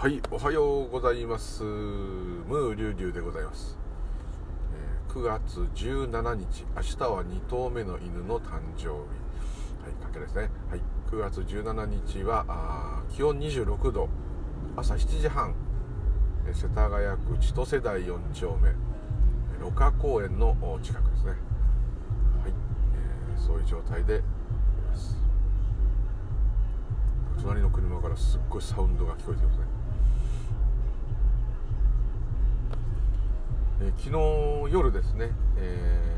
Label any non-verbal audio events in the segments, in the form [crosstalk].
はいおはようございます。ムーリュウリュウでございます、9月17日明日は2頭目の犬の誕生日。はいかけですね。はい9月17日はあ気温26度。朝7時半。世田谷区千歳台4丁目。六花公園の近くですね。はい、えー、そういう状態で隣の車からすっごいサウンドが聞こえてますね。えー、昨日夜ですね、え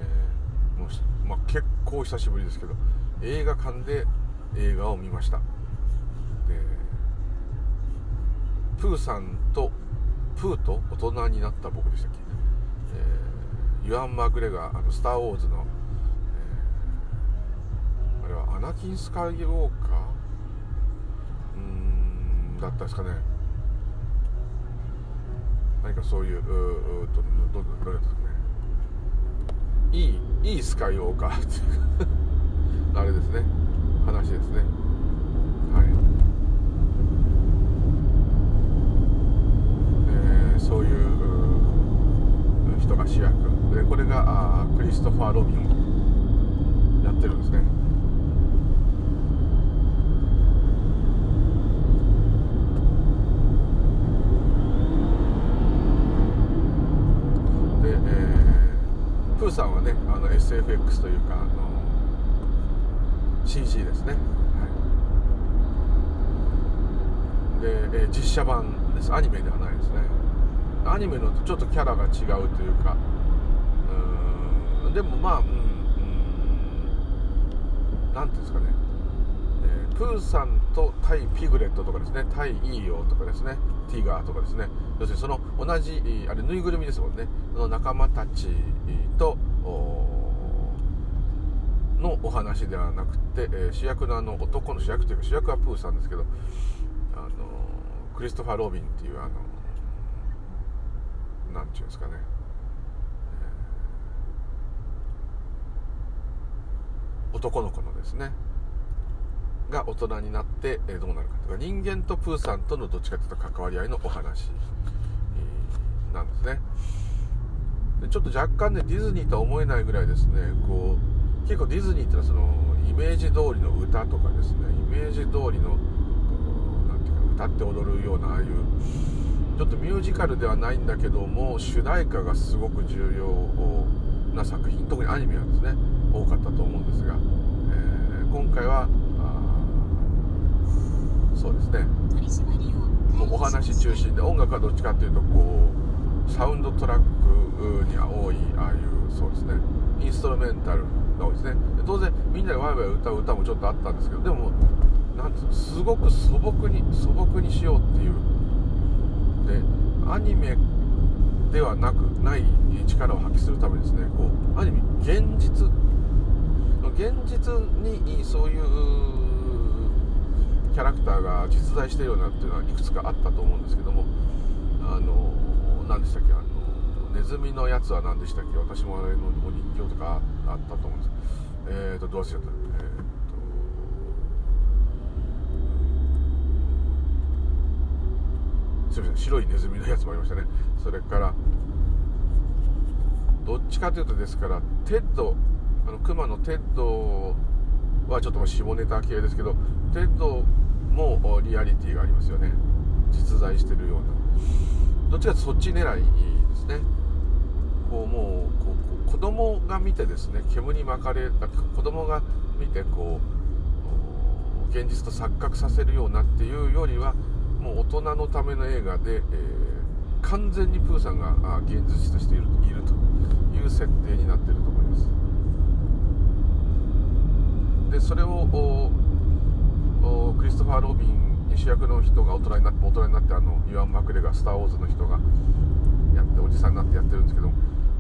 ー、もうまあ、結構久しぶりですけど映画館で映画を見ました。でプーさんとプーと大人になった僕でしたっけ、えー、ユアン・マグレガーあのスター・ウォーズの、えー、あれはアナキン・スカイウォーカー？うんだったですかね。何かそういうううとどどれですかね。いいいいスカイウォーカー。っていうあれですね。話ですね。はい、えー、そういう人が主役。でこれがあクリストファー・ロビンやってるんですねーさんはねあの SFX というかあの CG ですね、はい、で、え実写版です。アニメではないですね。アニメのとちょっとキャラが違うというか。うんでもまあうん何ていうんですかね、えー、プーさんと対ピグレットとかですね。対イーヨーとかですね。ティガーとかですね。要するにその同じあれぬいぐるみですもんね。の仲間たちとのお話ではなくて、え、主役のあの男の主役というか主役はプーさんですけどあのクリストファー・ロビンっていうあの何て言うんですかね、男の子のですね。が大人になってどうなるかとか人間とプーさんとのどっちかというと関わり合いのお話なんですね。でちょっと若干ねディズニーとは思えないぐらいですね。こう結構ディズニーってのはそのイメージ通りの歌とかですね。イメージ通りの何ていうか歌って踊るようなああいうちょっとミュージカルではないんだけども主題歌がすごく重要な作品。特にアニメはですね。多かったと思うんですが、えー、今回はそうですね。もうお話中心で音楽はどっちかっていうとこうサウンドトラックには多いああいうそうですね。インストルメンタルが多いですね。当然みんなでワイワイ歌う歌もちょっとあったんですけどでもなんていうすごく素朴に素朴にしようっていうでアニメではなくない力を発揮するためにですねこうアニメ現実現実にそういうキャラクターが実在してるようなっていうのはいくつかあったと思うんですけどもあの何でしたっけ？あのネズミのやつは何でしたっけ？私もあれのお人形とかあったと思うんです。えっ、ー、とどうしちゃったえっ、ー、とすみません。白いネズミのやつもありましたね。それからどっちかというとですからテッドあのクマのテッドはちょっと下ネタ系ですけどテッドもリアリティがありますよね。実在してるような。どっちかというとそっち狙いですね。こうもうこう子供が見てですね煙に巻かれた子供が見てこう現実と錯覚させるようなっていうよりはもう大人のための映画で、えー、完全にプーさんが現実としているいるという設定になっていると思います。でそれをクリストファー・ロビン主役の人が大人になって大人になってあのユアン・マクレガーがスター・ウォーズの人がやっておじさんになってやってるんですけど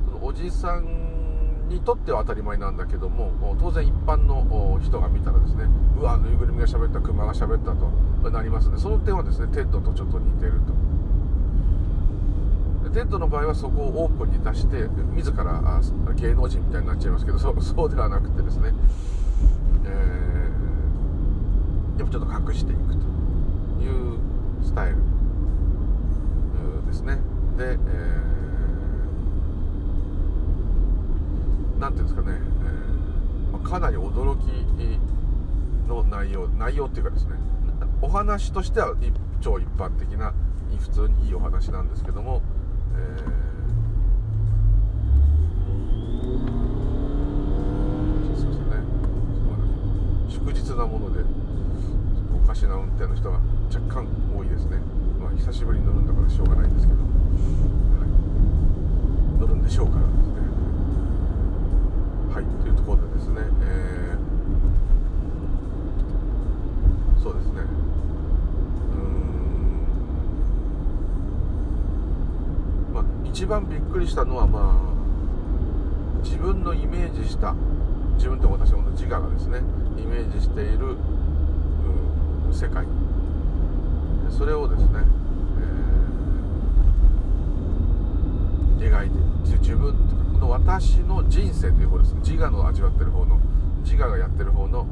そのおじさんにとっては当たり前なんだけども当然一般の人が見たらですねうわぬいぐるみが喋ったクマが喋ったとなりますのでその点はですねテッドとちょっと似てると。テッドの場合はそこをオープンに出して自ら芸能人みたいになっちゃいますけどそうではなくてですね、えーでもちょっと隠していくと。いうスタイル。ですね。で、えー、なんていうんですかね、えー、かなり驚きの内容内容っていうかですね。お話としては超一般的な普通にいいお話なんですけども、えー祝日なもので。かしな運転の人が若干多いですね。まあ久しぶりに乗るんだからしょうがないんですけど、はい、乗るんでしょうからですね。はい。というところでですね、えー、そうですね。うん。まあ一番びっくりしたのはまあ自分のイメージした自分と私の自我がですねイメージしている、世界。それをですね、えー、描いて自分この私の人生という方ですね。自我の味わってる方の自我がやってる方の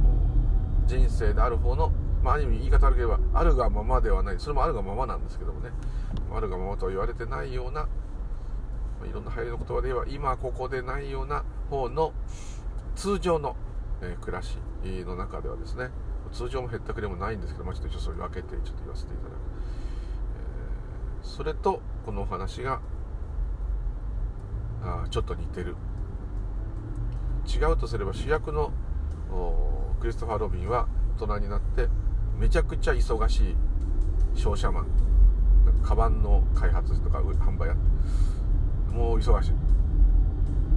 人生である方のまあ、ある意味言い方悪ければあるがままではない。それもあるがままなんですけどもね。あるがままとは言われてないような、ま、いろんな流行りの言葉で言えば今ここでないような方の通常の、え、暮らしの中ではですね。通常もへったくれもないんですけど、まあ、ちょっと一応そういう分けてちょっと言わせていただく、えー、それとこのお話があちょっと似てる。違うとすれば主役のクリストファー・ロビンは大人になってめちゃくちゃ忙しい商社マン。カバンの開発とか販売やってもう忙しい。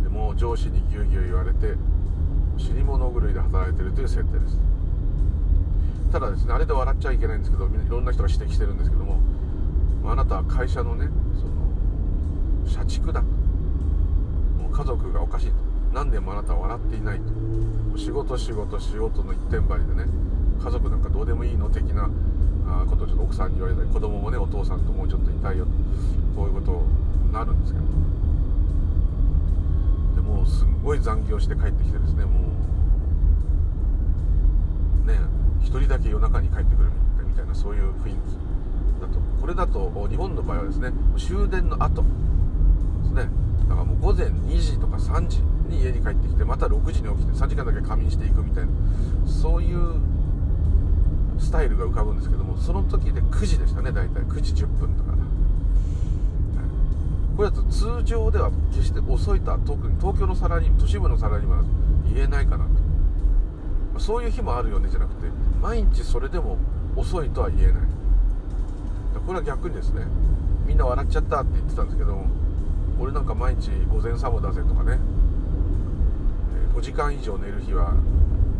でもう上司にぎゅうぎゅう言われて死に物狂いで働いてるという設定です。ただですねあれで笑っちゃいけないんですけどいろんな人が指摘してるんですけどもあなたは会社のねその社畜だ。もう家族がおかしいと。何年もあなたは笑っていないと。仕事仕事仕事の一点張りでね家族なんかどうでもいいの？的なことをちょっと奥さんに言われたり子供もねお父さんともうちょっといたいよと。こういうことになるんですけど。でもうすんごい残業して帰ってきてですねもうね1人だけ夜中に帰ってくるみたいなそういう雰囲気だと。これだと日本の場合はですね終電の後ですね。だからもう午前2時とか3時に家に帰ってきてまた6時に起きて3時間だけ仮眠していくみたいなそういうスタイルが浮かぶんですけどもその時で9時でしたね大体。9時10分とか。これだと通常では決して遅いとは特に東京のサラリー都市部のサラリーマンは言えないかなと。そういう日もあるよねじゃなくて毎日それでも遅いとは言えない。これは逆にですねみんな笑っちゃったって言ってたんですけど俺なんか毎日午前サボだぜとかね5時間以上寝る日は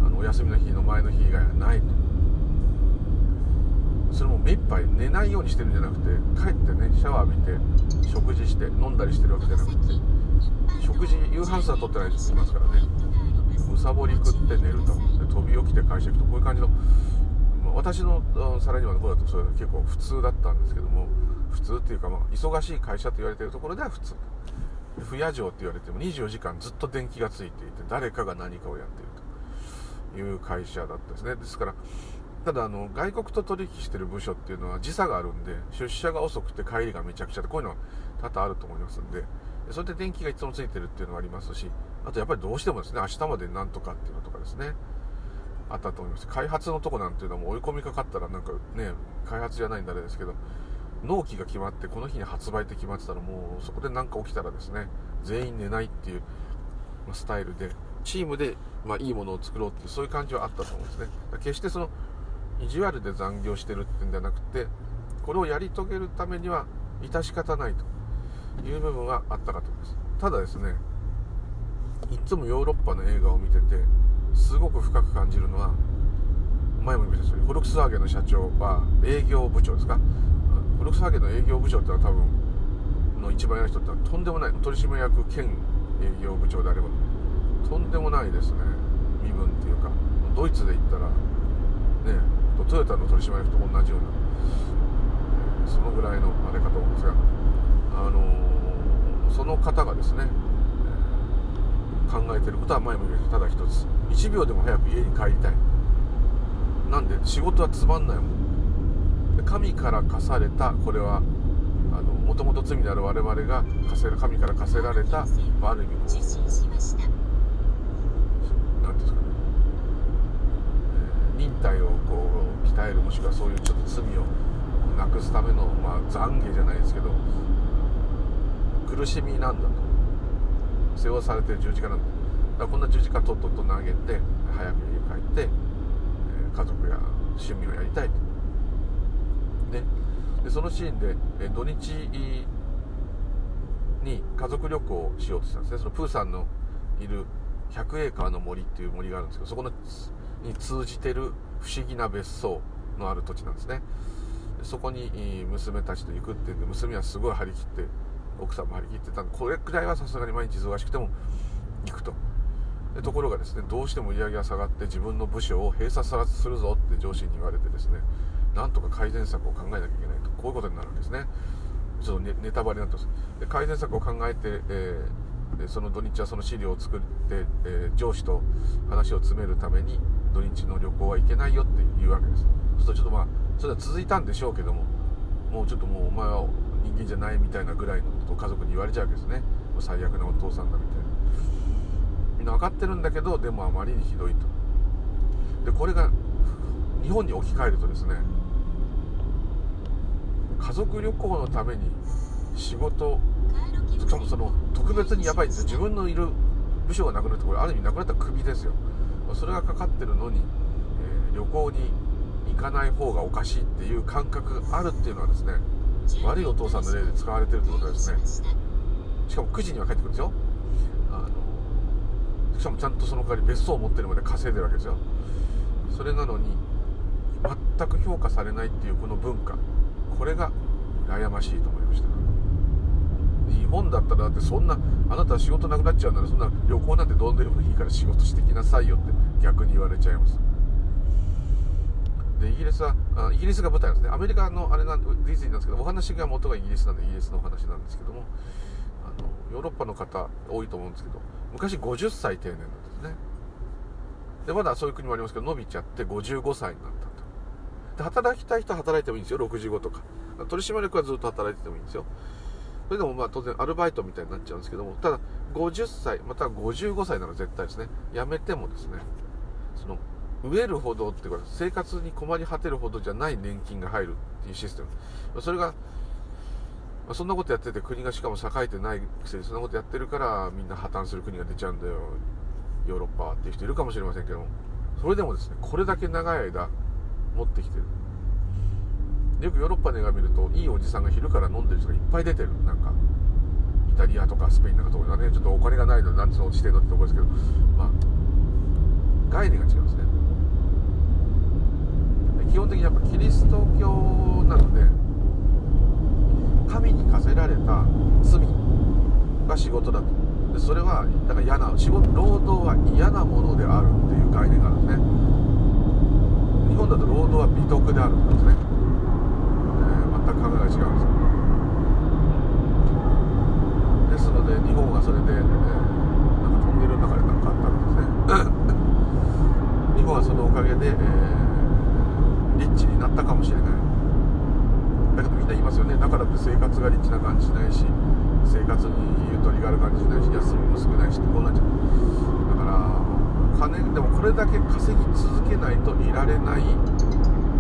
あのお休みの日の前の日以外はないと。それも目いっぱい寝ないようにしてるんじゃなくて帰ってねシャワー浴びて食事して飲んだりしてるわけじゃなくて食事夕飯すら取ってない人いますからね。むさぼり食って寝ると。飛び起きて会社行くとこういう感じの、まあ、私のサラリーマンの頃だとそれ結構普通だったんですけども普通っていうか、まあ、忙しい会社と言われているところでは普通。不夜城って言われても24時間ずっと電気がついていて誰かが何かをやっているという会社だったですね。ですからただあの外国と取引してる部署っていうのは時差があるんで出社が遅くて帰りがめちゃくちゃでこういうのは多々あると思いますんでそれで電気がいつもついてるっていうのはありますしあとやっぱりどうしてもですね明日までなんとかっていうのとかですね。あったと思います。開発のとこなんていうのはもう追い込みかかったらなんかね開発じゃないんだあれですけど納期が決まってこの日に発売って決まってたらもうそこで何か起きたらですね全員寝ないっていうスタイルでチームで、まあ、いいものを作ろうっていうそういう感じはあったと思うんですね。決してその意地悪で残業してるっていうんじゃなくてこれをやり遂げるためには致し方ないという部分はあったかと思います。ただですねいつもヨーロッパの映画を見ててすごく深く感じるのは前も言いましたようにフォルクスワーゲンの社長は営業部長ですか？フォルクスワーゲンの営業部長ってのは多分の一番偉い人ってのはとんでもない取締役兼営業部長であればとんでもないですね。身分っていうかドイツで言ったらねトヨタの取締役と同じような、そのぐらいのあれかと思うんですが、あの、その方がですね、考えてることは前も言いました。ただ一つ。1秒でも早く家に帰りたい。なんで仕事はつまんないもん。で神から課されたこれはもともと罪である我々が課せ神から課せられた、まあ、ある意味こう何ていうんですかね、えー、忍耐をこう鍛えるもしくはそういうちょっと罪をなくすための、まあ、懺悔じゃないですけど苦しみなんだと。背負わされてる十字架なんだだこんな十字架とっとと投げて早く家帰って、え、家族や趣味をやりたいと。ね、でそのシーンで、え土日に家族旅行をしようとしたんですね。そのプーさんのいる100エーカーの森っていう森があるんですけどそこのに通じてる不思議な別荘のある土地なんですね。そこに娘たちと行くっていうんで娘はすごい張り切って奥さんも張り切ってたんでこれくらいはさすがに毎日忙しくても行くと。ところがですねどうしても売り上げが下がって自分の部署を閉鎖するぞって上司に言われてですねなんとか改善策を考えなきゃいけないとこういうことになるんですね。ちょっとネネタバレになってます。で改善策を考えて、えー、その土日はその資料を作って、えー、上司と話を詰めるために土日の旅行は行けないよって言うわけです。そうするとちょっとまあそれは続いたんでしょうけどももうちょっともうお前は人間じゃないみたいなぐらいのことを家族に言われちゃうわけですね。もう最悪なお父さんだみたいな。みんな分かってるんだけどでもあまりにひどいと。でこれが日本に置き換えるとですね家族旅行のために仕事しかもその特別にやばいです自分のいる部署がなくなってこれある意味なくなったクビですよ。それがかかってるのに、えー、旅行に行かない方がおかしいっていう感覚があるっていうのはですね悪いお父さんの例で使われてるってことですね。しかも9時には帰ってくるんですよ。しかもちゃんとその代わり別荘を持ってるまで稼いでるわけですよ。それなのに全く評価されないっていうこの文化。これが羨ましいと思いました。日本だったらだってそんなあなた仕事なくなっちゃうならそんな旅行なんてどんでもいいから仕事してきなさいよって逆に言われちゃいます。でイギリスはイギリスが舞台なんですね。アメリカのあれなんディズニーなんですけどお話が元がイギリスなんでイギリスのお話なんですけども。のヨーロッパの方多いと思うんですけど昔50歳定年なんですね。でまだそういう国もありますけど伸びちゃって55歳になったと。で働きたい人は働いてもいいんですよ。65とか。取締役はずっと働いててもいいんですよ。それでもまあ当然アルバイトみたいになっちゃうんですけどもただ50歳または55歳なら絶対ですね。辞めてもですねその飢えるほどっていうか生活に困り果てるほどじゃない年金が入るっていうシステム。それがまそんなことやってて国がしかも栄えてないくせにそんなことやってるからみんな破綻する国が出ちゃうんだよ。ヨーロッパっていう人いるかもしれませんけども。それでもですねこれだけ長い間持ってきてる。よくヨーロッパの映画見るといいおじさんが昼から飲んでる人がいっぱい出てる。なんかイタリアとかスペインなんかとかね。ちょっとお金がないので何つうのしてんのってとこですけど。まあ概念が違うんですね。基本的にやっぱキリスト教なので神に課せられた罪が仕事だと。でそれはだから嫌な仕事労働は嫌なものであるっていう概念があるんですね。日本だと労働は美徳であるんですね、えー、全く考えが違うんです。ですので日本はそれで、えー、なんかトンネルの中で何かあったんですね。[coughs] 日本はそのおかげで、えー、リッチになったかもしれない。だけどみんな言いますよね。だからって生活がリッチな感じしないし生活にゆとりがある感じしないし休みも少ないしってこうなっちゃうだから金でもこれだけ稼ぎ続けないといられない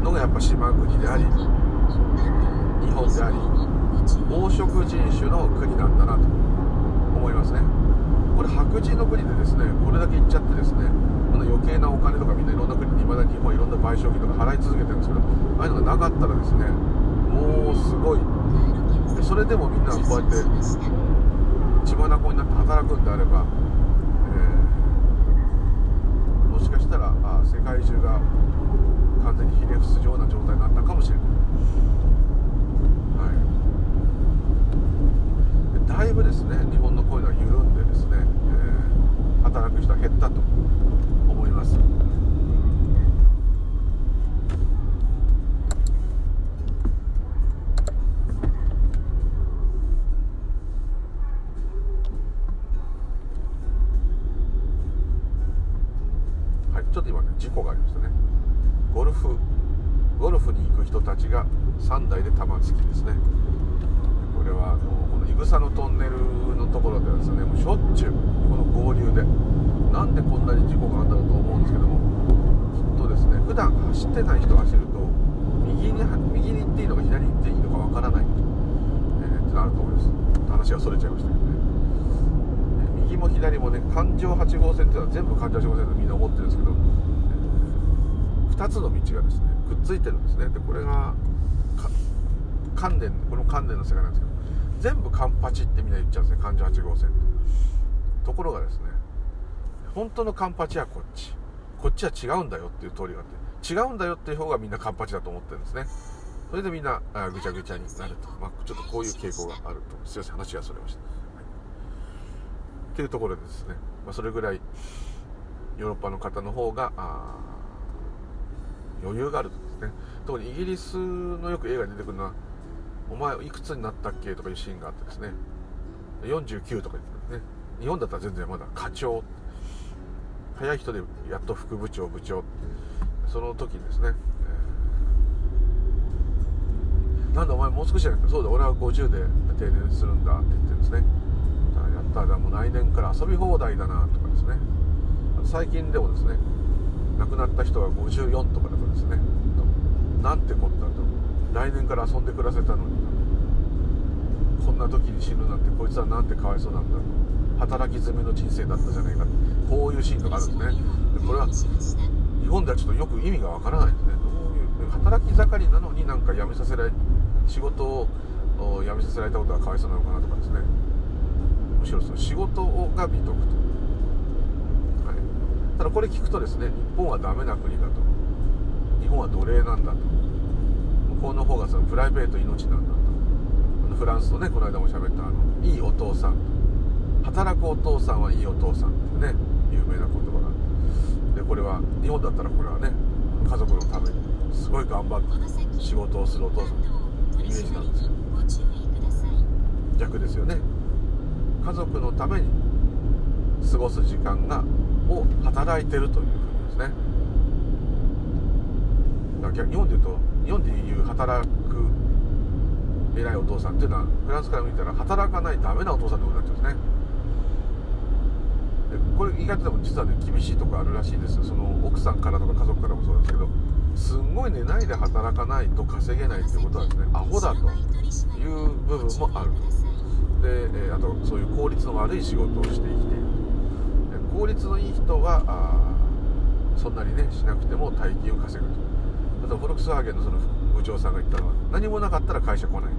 のがやっぱ島国であり日本であり黄色人種の国なんだなと思いますね。これ白人の国でですねこれだけ言っちゃってですねこの余計なお金とかみんないろんな国にいまだ日本いろんな賠償金とか払い続けてるんですけどああいうのがなかったらですねもうすごい。それでもみんなこうやって血眼になって働くんであればえ、もしかしたらあ世界中が完全にひれ伏すような状態になったかもしれない、はい、だいぶですね日本のこういうのは緩んでですね、えー、働く人は減ったと思います。事故がありましたね。ゴルフゴルフに行く人たちが3台で玉突きですね。これはあのこのいぐさのトンネルのところではですねもうしょっちゅうこの合流でなんでこんなに事故があったんだと思うんですけどもきっとですね普段走ってない人が走ると右に右に行っていいのか左に行っていいのかわからない、えー、ってなると思います。話がそれちゃいましたけどね。右も左もね環状8号線っていうのは全部環状8号線でみんな思ってるんですけど、2つの道がですねくっついてるんですね。でこれが関連この関連の世界なんですけど全部カンパチってみんな言っちゃうんですね。環状8号線とところがですね本当のカンパチはこっち。こっちは違うんだよっていう通りがあって違うんだよっていう方がみんなカンパチだと思ってるんですね。それでみんなあぐちゃぐちゃになると、まあ、ちょっとこういう傾向があると。すいません話がそれました、はい、っていうところでですね、まあ、それぐらいヨーロッパの方の方が余裕があるとですね。特にイギリスのよく映画に出てくるのはお前いくつになったっけとかいうシーンがあってですね。49とか言ってですね。日本だったら全然まだ課長。早い人でやっと副部長部長。その時にですね、えー、なんだお前もう少しじゃなくてそうだ俺は50で定年するんだって言ってですね。やったらもう来年から遊び放題だなとかですね。最近でもですね亡くなった人が54とかだとですね。なんてこったと来年から遊んで暮らせたのに。こんな時に死ぬなんてこいつはなんてかわいそうなんだ。働き詰めの人生だったじゃないか。こういうシーンとかあるんですね。でこれは日本ではちょっとよく意味がわからないですね。どういう働き盛りなのになんか辞めさせられ仕事を辞めさせられたことがかわいそうなのかなとかですね。むしろその仕事が美徳と、はい、ただこれ聞くとですね日本はダメな国だと。本は奴隷なんだと。向こうの方がそのプライベート命なんだと。フランスとねこの間も喋ったあのいいお父さん。働くお父さんはいいお父さんっていうね有名な言葉があって。でこれは日本だったらこれはね家族のためにすごい頑張って仕事をするお父さん。イメージなんですよ。逆ですよね。家族のために過ごす時間がを働いてるというふうにですね。日本でいうと日本でいう働く偉いお父さんっていうのはフランスから見たら働かないダメなお父さんってことになっちゃうんですね。これ言い方でも実はね厳しいとこあるらしいです。その奥さんからとか家族からもそうですけどすんごい寝ないで働かないと稼げないってことはですねアホだという部分もあると。で、あとそういう効率の悪い仕事をして生きている。と効率のいい人はあそんなにねしなくても大金を稼ぐと。とフォルクスワーゲンのその部長さんが言ったのは何もなかったら会社来ない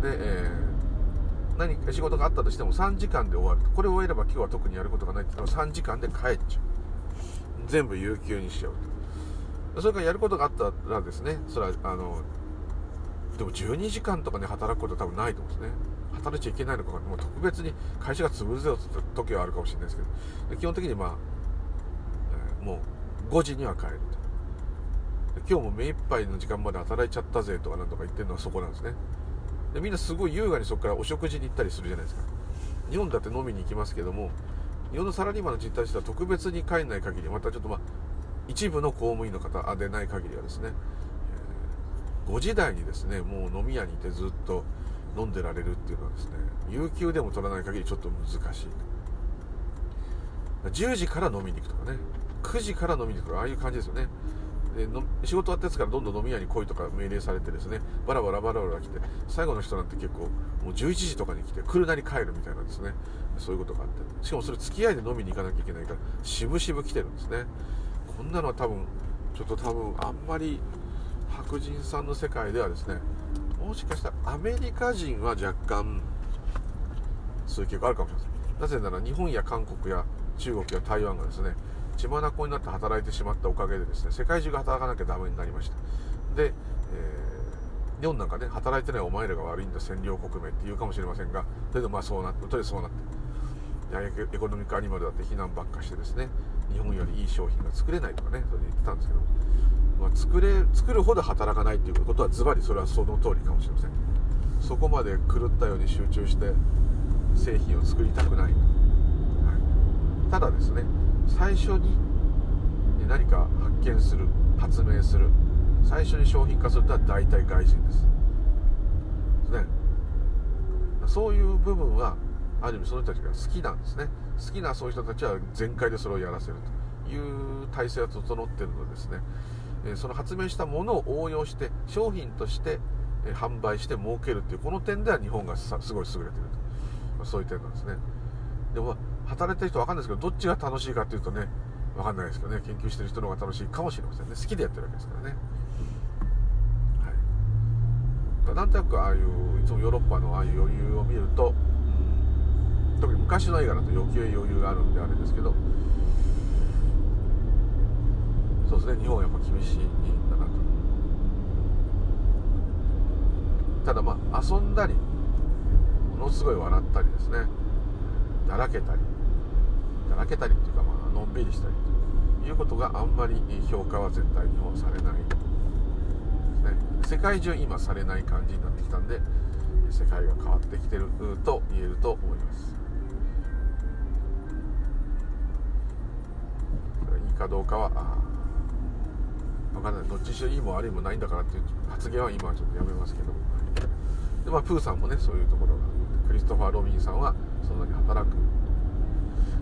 と。で、えー、何か仕事があったとしても3時間で終わると。これを終えれば今日は特にやることがないって言ったら3時間で帰っちゃう。全部有給にしちゃうと。それからやることがあったらですねそれはあのでも12時間とかね働くことは多分ないと思うんですね。働いちゃいけないのかもう特別に会社が潰れようと時はあるかもしれないですけど。基本的にまあ、えー、もう5時には帰ると。今日も目いっぱいの時間まで働いちゃったぜとかなんとか言ってるのはそこなんですね。でみんなすごい優雅にそこからお食事に行ったりするじゃないですか。日本だって飲みに行きますけども日本のサラリーマンの実態としては特別に帰んない限りまたちょっとまあ一部の公務員の方あでない限りはですね、えー、5時台にですねもう飲み屋にいてずっと飲んでられるっていうのはですね有給でも取らない限りちょっと難しい。10時から飲みに行くとかね9時から飲みに行くとかああいう感じですよね。で仕事終わったやつからどんどん飲み屋に来いとか命令されてですねバラバラバラバラ来て最後の人なんて結構もう11時とかに来て来るなり帰るみたいなんですね。そういうことがあって。しかもそれ付き合いで飲みに行かなきゃいけないからしぶしぶ来てるんですね。こんなのは多分ちょっと多分あんまり白人さんの世界ではですねもしかしたらアメリカ人は若干そういう傾向あるかもしれません。なぜなら日本や韓国や中国や台湾がですね血眼になって働いてしまったおかげでですね世界中が働かなきゃダメになりました。で、えー、日本なんかね働いてないお前らが悪いんだ占領国名って言うかもしれませんがそれでまあそうなってとりあえずそうなってエコノミックアニマルだって非難ばっかしてですね日本よりいい商品が作れないとかねそれ言ってたんですけど、まあ、作れ作るほど働かないっていうことはズバリそれはその通りかもしれません。そこまで狂ったように集中して製品を作りたくない、はい、ただですね最初に何か発見する発明する。最初に商品化するとは大体外人です。ね。そういう部分はある意味その人たちが好きなんですね。好きなそういう人たちは全開でそれをやらせるという体制が整ってるのですね。その発明したものを応用して商品として販売して儲けるっていうこの点では日本がすごい優れてると。そういう点なんですね。でも働いてる人分かんないですけどどっちが楽しいかっていうとね分かんないですけどね研究してる人の方が楽しいかもしれませんね。好きでやってるわけですからね。はい。なんとなくああいういつもヨーロッパのああいう余裕を見ると、うん、特に昔の映画だと余計余裕があるんであれですけどそうですね日本はやっぱ厳しいんだなと。ただまあ遊んだりものすごい笑ったりですねだらけたり。だらけたりっていうかまあのんびりしたりということがあんまり評価は絶対日本されないですね世界中今されない感じになってきたんで世界が変わってきてると言えると思います。いいかどうかは分かんない。どっちにしろいいも悪いもないんだからっていう発言は今はちょっとやめますけど。でまあプーさんもねそういうところがクリストファー・ロビンさんはそんなに働く。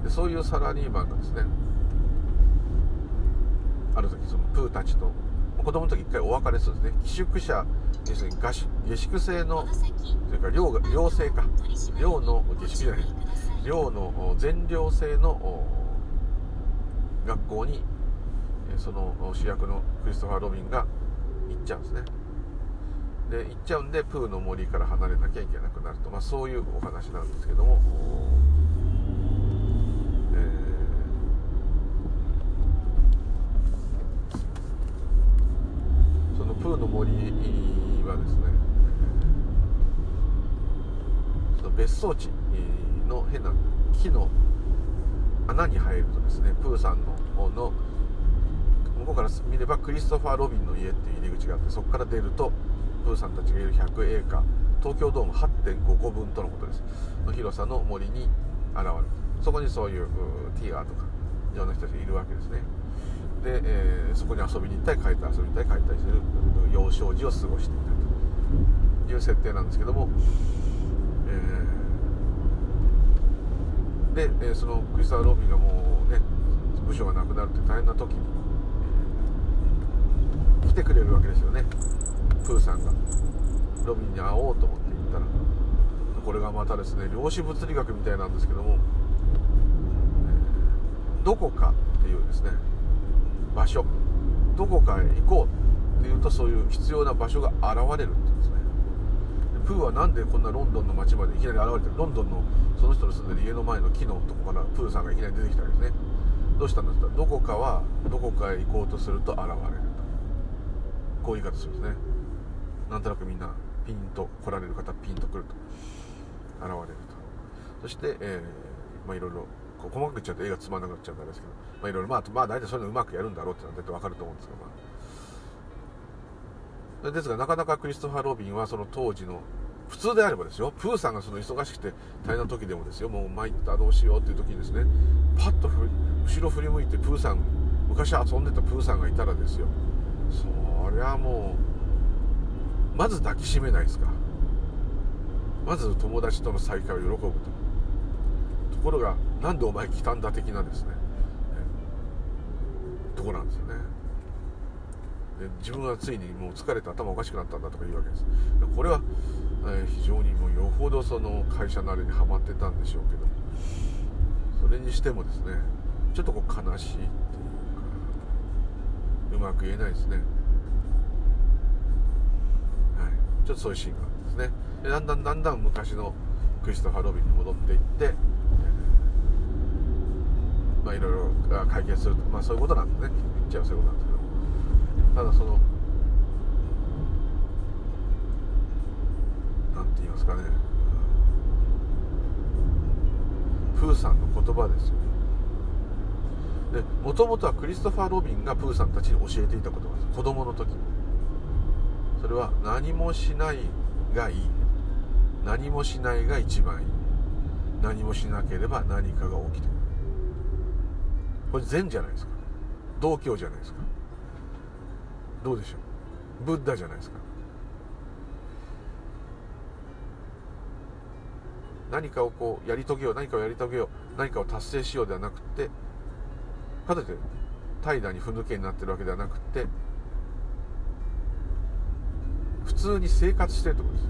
でそういうサラリーマンがですねある時そのプーたちと子供の時一回お別れするんですね。寄宿舎要するに下宿制のというか寮が寮制か。寮の下宿じゃない。寮の全寮制の学校にその主役のクリストファー・ロビンが行っちゃうんですね。で行っちゃうんでプーの森から離れなきゃいけなくなると、まあ、そういうお話なんですけども、えー、そのプーの森はですねその別荘地の変な木の穴に入るとですねプーさんのの向こうから見ればクリストファー・ロビンの家っていう入り口があってそこから出るとプーさんたちがいる100エーカー東京ドーム8.5個分とのことです。の広さの森に現れる。そこにそういうティーガーとかいろんな人たちがいるわけですね。で、えー、そこに遊びに行ったり帰って遊びに行ったり帰ったりする幼少時を過ごしていたという設定なんですけども、えー、で、えそのクリスタル・ロビンがもうね部署がなくなるって大変な時に、えー、来てくれるわけですよね。プーさんがロビンに会おうと思って行ったら。これがまたですね量子物理学みたいなんですけども、えー、どこかっていうですね場所どこかへ行こうっていうとそういう必要な場所が現れるっていうんですね。プーはなんでこんなロンドンの街までいきなり現れてるロンドンのその人の住んでる家の前の木のとこからプーさんがいきなり出てきたわけですね。どうしたんですかどこかはどこかへ行こうとすると現れると。こういう言い方するんですね。なんとなくみんなピンと来られる方ピンと来ると現れると。そして、えー、まあいろいろ細かく言っちゃうと絵がつまんなくなっちゃうんですけど。まあいろいろまあまあ大体そういうのうまくやるんだろうってのは大体わかると思うんですけどまあ。ですがなかなかクリストファー・ロビンはその当時の普通であればですよプーさんがその忙しくて大変な時でもですよもう参ったどうしようっていう時にですねパッと後ろ振り向いてプーさん昔遊んでたプーさんがいたらですよそりゃもうまず抱きしめないですか。まず友達との再会を喜ぶと。ところがなんでお前来たんだ的なですね。とこなんですよね。で自分はついにもう疲れて頭おかしくなったんだとか言うわけです。これは、え、非常にもうよほどその会社なりにはまってたんでしょうけど。それにしてもですねちょっとこう悲しいっていうかうまく言えないですね。はい。ちょっとそういうシーンがあるんですね。でだんだんだんだん昔のクリストファー・ロビンに戻っていって、えー、まあいろいろ解決するまあそういうことなんですね。言っちゃうそういうことなんですけど。ただそのなんて言いますかね。プーさんの言葉ですよ。でもともとはクリストファー・ロビンがプーさんたちに教えていた言葉です。子供の時。それは何もしないがいい。何もしないが一番いい。何もしなければ何かが起きてくる。これ禅じゃないですか。道教じゃないですか。どうでしょう。ブッダじゃないですか。何かをこうやり遂げよう何かをやり遂げよう何かを達成しようではなくてかといって怠惰にふぬけになってるわけではなくて普通に生活してるってことです。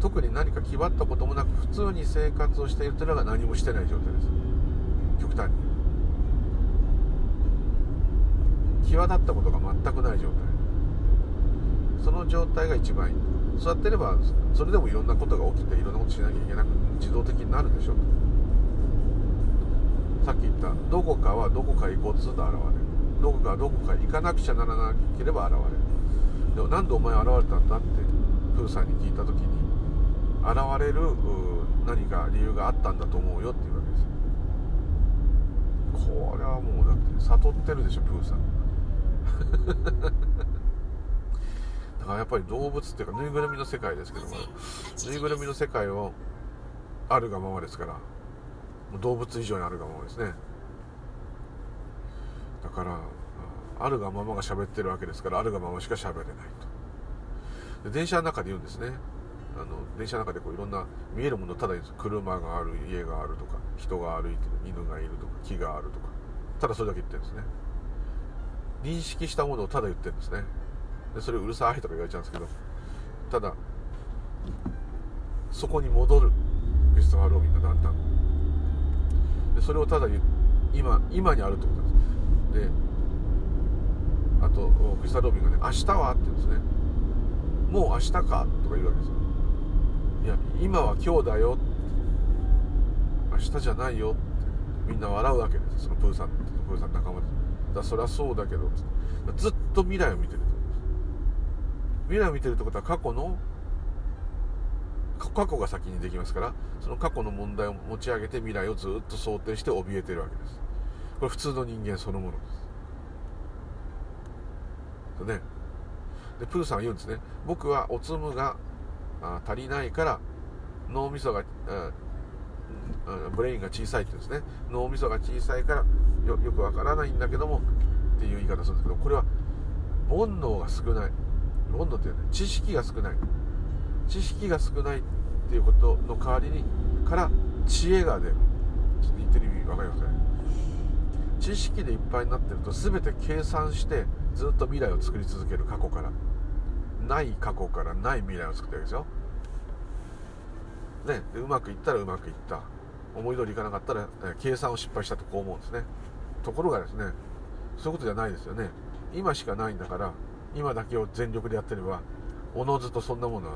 特に何か決まったこともなく普通に生活をしているというのが何もしてない状態です。極端に。際立ったことが全くない状態。その状態が一番いい。そうやってればそれでもいろんなことが起きていろんなことしなきゃいけなく自動的になるでしょさっき言ったどこかはどこか行こうとすると現れる。どこかはどこか行かなくちゃならなければ現れる。でもなんでお前現れたんだってプーさんに聞いた時に現れる何か理由があったんだと思うよっていうわけです。これはもうだって悟ってるでしょプーさん。だからやっぱり動物っていうかぬいぐるみの世界ですけどもぬいぐるみの世界をあるがままですから動物以上にあるがままですね。だからあるがままが喋ってるわけですからあるがまましか喋れないと。で電車の中で言うんですね。あの電車の中でこういろんな見えるものただ車がある家があるとか人が歩いてる犬がいるとか木があるとかただそれだけ言ってるんですね認識したものをただ言ってるんですね。でそれうるさいとか言われちゃうんですけど。ただそこに戻るクリストファー・ロビンがだんだんでそれをただ今今にあるってことなんです。であとクリストファー・ロビンがね「明日は?」って言うんですね「もう明日か?」とか言うわけですよ。いや今は今日だよ。明日じゃないよって。みんな笑うわけですそのプーさんプーさん仲間でだそりゃそうだけどずっと未来を見てる未来を見てるってことは過去の過去が先にできますからその過去の問題を持ち上げて未来をずっと想定して怯えてるわけです。これ普通の人間そのものです。ね。でプーさんは言うんですね。僕はおつむが足りないから脳みそがブレインが小さいってですね。脳みそが小さいからよくわからないんだけどもっていう言い方するんですけどこれは煩悩が少ない。煩悩っていうのは知識が少ない。知識が少ないっていうことの代わりにから知恵が出る。ちょっと言ってる意味分かりますかね？知識でいっぱいになってると全て計算してずっと未来を作り続ける過去から。ない過去からない未来を作ってるわけですよ。ね、うまくいったらうまくいった。思い通りいかなかったら、え計算を失敗したとこう思うんですね。ところがですねそういうことじゃないですよね。今しかないんだから今だけを全力でやってればおのずとそんなものは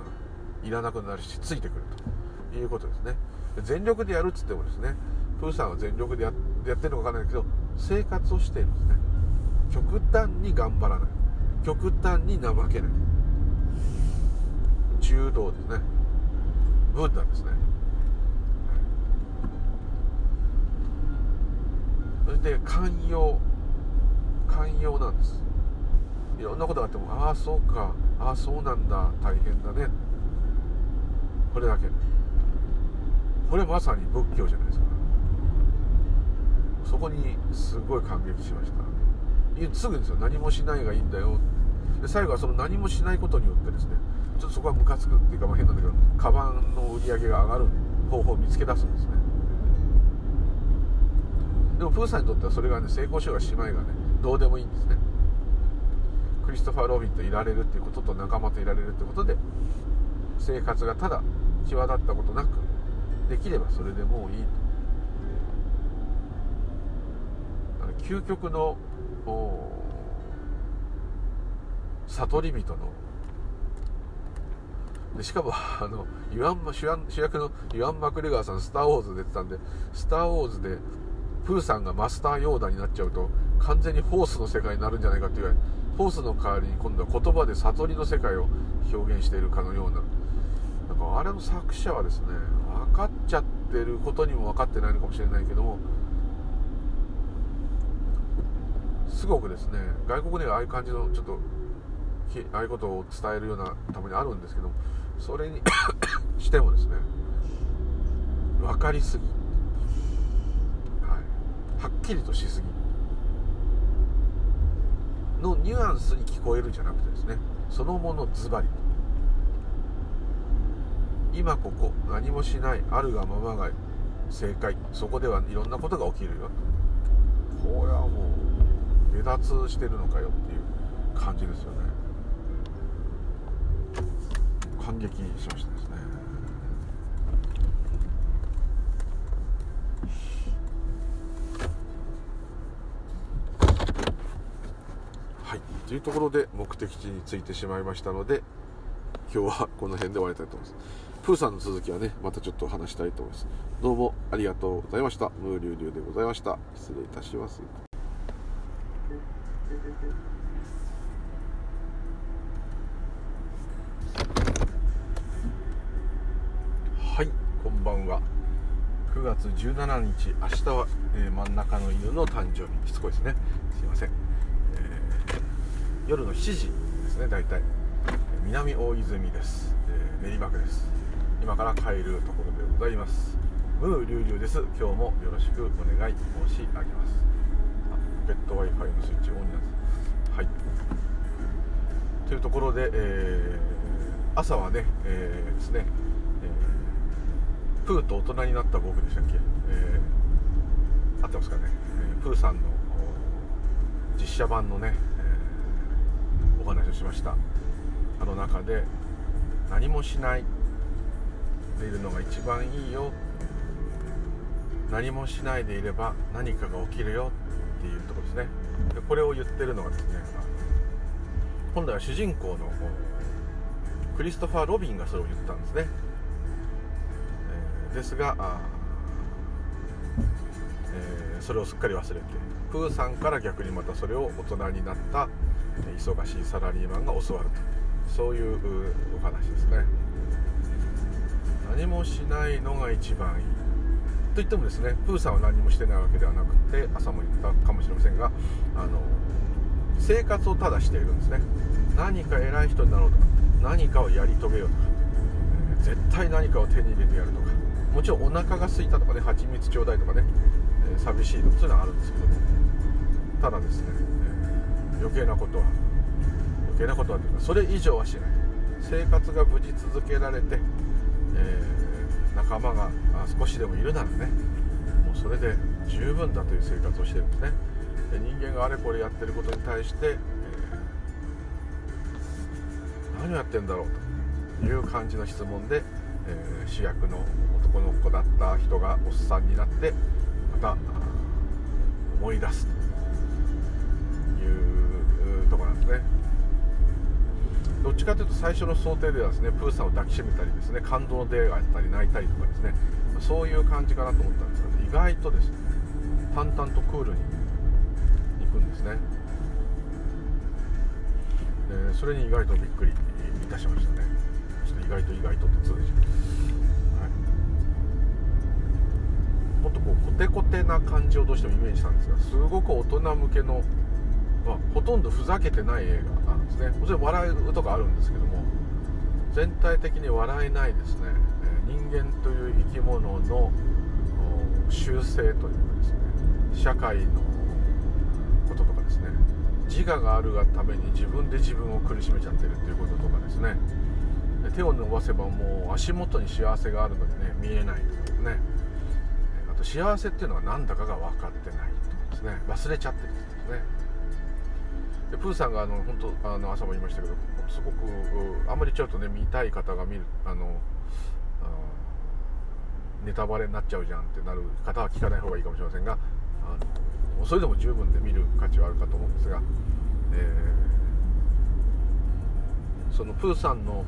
いらなくなるしついてくると。いうことですね。全力でやるっつってもですねプーさんは全力でやってるのか分かんないけど生活をしているんですね。極端に頑張らない。極端に怠けない。中道ですね。ブッダですねそれで寛容寛容なん。ですいろん。なことがあってもああそうかああそうなん。だ大変だねこれだけこれまさに仏教じゃないですかそこにすごい感激しましたすぐですよ何もしないがいいん。だよで最後はその何もしないことによってですねちょっとそこはムカつくっていうかまあ変なんだけどカバンの売り上げが上がる方法を見つけ出すんですね。でもプーさんにとってはそれがね成功しようがしまいがねどうでもいいんですね。クリストファー・ロビンといられるっていうことと仲間といられるってことで生活がただ際立ったことなくできればそれでもういいと。究極の悟り人のでしかもあのユアン主主役のユアン・マクレガーさん「スター・ウォーズ」出てたんで「スター・ウォーズ」でプーさんがマスター・ヨーダになっちゃうと完全にフォースの世界になるんじゃないかっていうフォースの代わりに今度は言葉で悟りの世界を表現しているかのような。なんかあれの作者はですね分かっちゃってることにも分かってないのかもしれないけどもすごくですね外国ではああいう感じのちょっとああいうことを伝えるようなためにあるんですけどもそれに [coughs] してもですね分かりすぎ、はい、はっきりとしすぎ。のニュアンスに聞こえるんじゃなくてですねそのものズバリ。今ここ何もしないあるがままが正解。そこではいろんなことが起きるよ。これはもう離脱してるのかよっていう感じですよね。感激しましたですね。はい。というところで目的地に着いてしまいましたので今日はこの辺で終わりたいと思います。プーさんの続きはねまたちょっと話したいと思います。どうもありがとうございました。ムーリュウリュウでございました。失礼いたします。はいこんばんは。9月17日明日は、えー、真ん中の犬の誕生日。しつこいですね。すいません、えー、夜の7時ですね大体。南大泉です、えー、練馬区です。今から帰るところでございます。ムーリュウリュウです。今日もよろしくお願い申し上げます。ポケット Wi-Fi のスイッチオンになってはい。というところで、えー、朝はね、えー、ですね、えー、プーと大人になった僕でしたっけ、えー、合ってますかね、えー、プーさんの実写版のね、えー、お話をしました。あの中で何もしないでいるのが一番いいよ。何もしないでいれば何かが起きるよ。っていうところですね。でこれを言ってるのがですね今度は主人公のクリストファー・ロビンがそれを言ったんですね、ですがえー、それをすっかり忘れてプーさんから逆にまたそれを大人になった忙しいサラリーマンが教わると。そういうお話ですね。何もしないのが一番いい。といってもですねプーさんは何もしてないわけではなくて朝も言ったかもしれませんがあの生活をただしているんですね。何か偉い人になろうとか何かをやり遂げようとか、え、絶対何かを手に入れてやるとかもちろんお腹が空いたとかね蜂蜜ちょうだいとかね、えー、寂しいとかそういうのはあるんですけどもただですね、えー、余計なことは余計なことはというかそれ以上はしない。生活が無事続けられて、えー、仲間が少しでもいるならねもうそれで十分だという生活をしてるんですね。で人間があれこれやってることに対して、え、何をやってんだろうという感じの質問で、え、主役の男の子だった人がおっさんになってまた思い出すというところなんですね。どっちかというと最初の想定ではですねプーさんを抱きしめたりですね感動の出会いがあったり泣いたりとかですねそういう感じかなと思ったんですけど、意外とですね淡々とクールに行くんですね。それに意外とびっくりいたしましたね。ちょっと意外と意外とって続いて。もっとこうコテコテな感じをどうしてもイメージしたんですがすごく大人向けのまあ、ほとんどふざけてない映画なんですね。もちろん笑うとかあるんですけども全体的に笑えないですね、え人間という生き物の習性というかですね社会のこととかですね自我があるがために自分で自分を苦しめちゃってるっていうこととかですね。手を伸ばせばもう足元に幸せがあるのにね見えないとかですね。と幸せっていうのは何だかが分かってないとですね。忘れちゃってるんですね。でプーさんがあの本当あの朝も言いましたけどすごくあんまりちょっとね見たい方が見るあのネタバレになっちゃうじゃんってなる方は聞かない方がいいかもしれませんがあのそれでも十分で見る価値はあるかと思うんですが、えー、そのプーさんの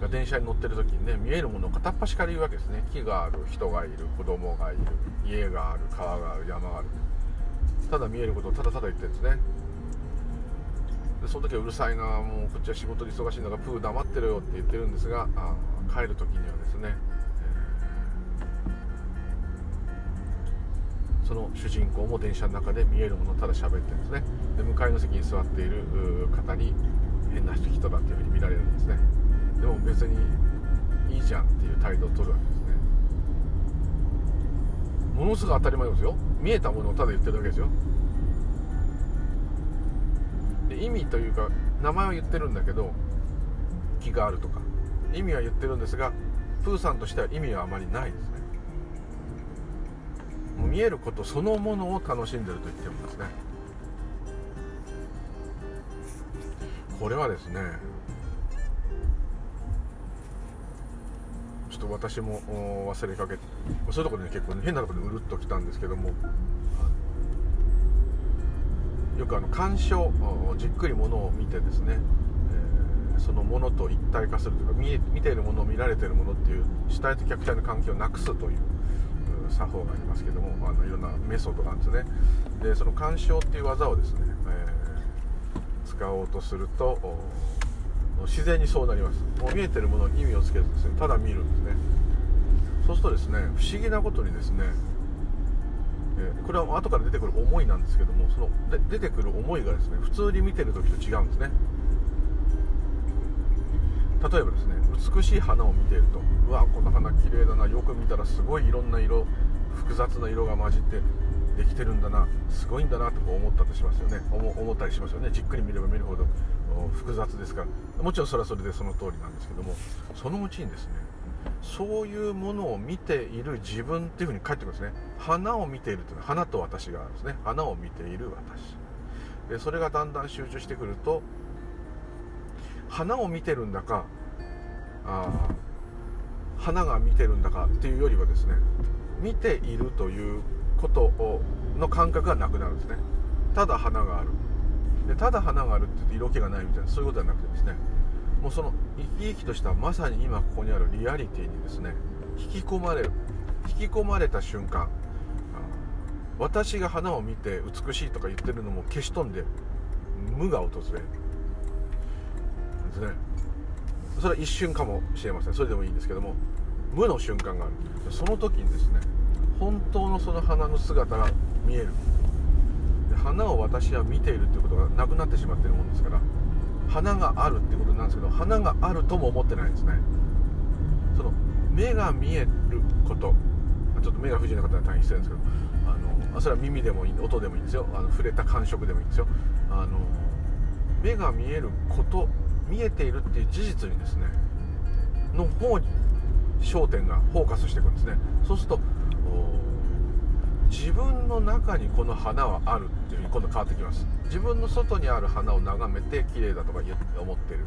が電車に乗ってる時にね見えるものを片っ端から言うわけですね。木がある人がいる子供がいる家がある川がある山がある。ただ見えることをただただ言ってるんですね。でその時はうるさいなもうこっちは仕事で忙しいんだからプー黙ってるよって言ってるんですがあ帰る時にはですね、えー、その主人公も電車の中で見えるものをただ喋ってるんですね。で向かいの席に座っている方に変な人だっていうふうに見られるんですね。でも別にいいじゃんっていう態度を取るわけですね。ものすごい当たり前ですよ。見えたものをただ言ってるだけですよ。で意味というか名前は言ってるんだけど気があるとか。意味は言ってるんですがプーさんとしては意味はあまりないですね。もう見えることそのものを楽しんでると言ってるんですね。これはですねちょっと私も忘れかけてそういうところで、ね、結構、ね、変なところでうるっときたんですけども。よくあの鑑賞じっくりものを見てですね、えー、そのものと一体化するというか見見ているものを見られているものっていう主体と客体の関係をなくすという作法がありますけどもあのいろんなメソッドなんですね。でその鑑賞っていう技をですね、えー、使おうとすると自然にそうなります。もう見えてるものに意味をつけずですねただ見るんですね。そうするとですね不思議なことにですねえこれは後から出てくる思いなんですけどもそので出てくる思いがですね普通に見てる時と違うんですね。例えばですね美しい花を見ているとうわこの花綺麗だなよく見たらすごいいろんな色複雑な色が混じってできてるんだなすごいんだなと思ったとしますよね。思ったりしますよね。じっくり見れば見るほど。複雑ですから。もちろんそれはそれでその通りなんですけどもそのうちにですねそういうものを見ている自分っていうふうに返ってくるんですね。花を見ているというのは花と私があるんですね。花を見ている私。でそれがだんだん集中してくると花を見てるんだかあ花が見てるんだかっていうよりはですね見ているということをの感覚がなくなるんですね。ただ花がある。でただ花があるって言って色気がないみたいなそういうことじゃなくてですねもうその生き生きとしたまさに今ここにあるリアリティにですね引き込まれる引き込まれた瞬間私が花を見て美しいとか言ってるのも消し飛んで無が訪れる。ですねそれは一瞬かもしれません。それでもいいんですけども無の瞬間がある。その時にですね本当のその花の姿が見える。花を私は見ているっていうことがなくなってしまっているもんですから花があるっていうことなんですけど花があるとも思ってないですね。その目が見えること。ちょっと目が不自由な方は大変失礼ですけどあのそれは耳でもいい音でもいいんですよ。あの触れた感触でもいいんですよ。あの目が見えること見えているっていう事実にですねの方に焦点がフォーカスしていくんですね。そうすると自分の中にこの花はあるっていうふうに今度変わってきます。自分の外にある花を眺めて綺麗だとか思ってる。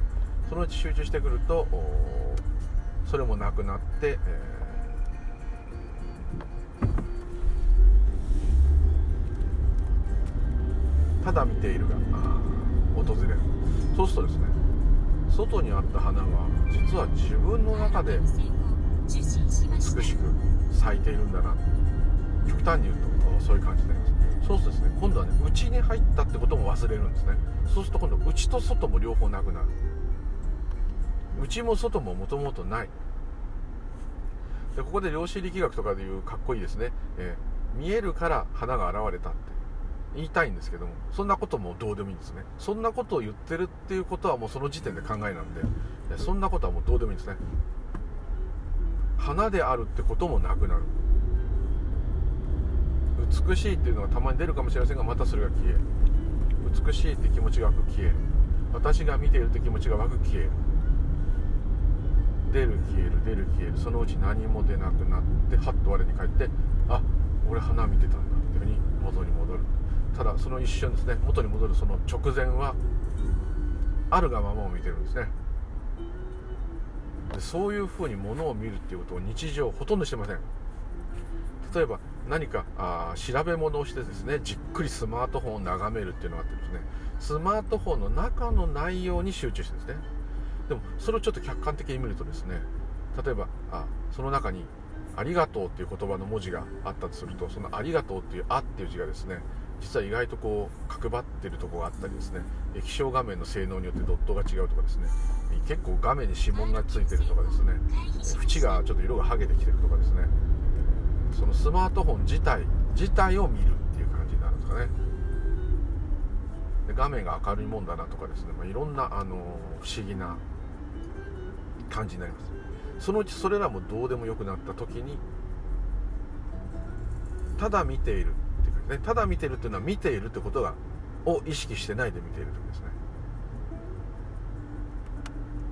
そのうち集中してくるとそれもなくなって、えー、ただ見ているが訪れる。そうするとですね外にあった花が実は自分の中で美しく咲いているんだな。極端に言うとそういう感じになります。そうするとですね今度はね内に入ったってことも忘れるんですね。そうすると今度内と外も両方なくなる。内も外ももともとない。でここで量子力学とかでいうかっこいいですね、えー、見えるから花が現れたって。言いたいんですけどもそんなこともどうでもいいんですね。そんなことを言ってるっていうことはもうその時点で考えなんでそんなことはもうどうでもいいんですね。花であるってこともなくなる。美しいっていうのがたまに出るかもしれませんがまたそれが消える美しいって気持ちが湧く消える私が見ているって気持ちが湧く消える出る消える出る消えるそのうち何も出なくなってはっと我に返ってあ俺花見てたんだっていうふうに元に戻る。ただその一瞬ですね元に戻るその直前はあるがままを見てるんですね。でそういうふうにものを見るっていうことを日常ほとんどしてません。例えば何かあ調べ物をしてですねじっくりスマートフォンを眺めるっていうのがあってですねスマートフォンの中の内容に集中してですね。でもそれをちょっと客観的に見るとですね例えばあその中に「ありがとう」っていう言葉の文字があったとするとその「ありがとう」っていう「あ」っていう字がですね実は意外とこう角張ってるとこがあったりですね液晶画面の性能によってドットが違うとかですね結構画面に指紋がついてるとかですね縁がちょっと色が剥げてきてるとかですねそのスマートフォン自体自体を見るっていう感じになるんですかね。で画面が明るいもんだなとかですね、まあ、いろんな、あの不思議な感じになります。そのうちそれらもどうでもよくなった時にただ見ているっていうかね。ただ見てるっていうのは見ているってことがを意識してないで見ている時ですね。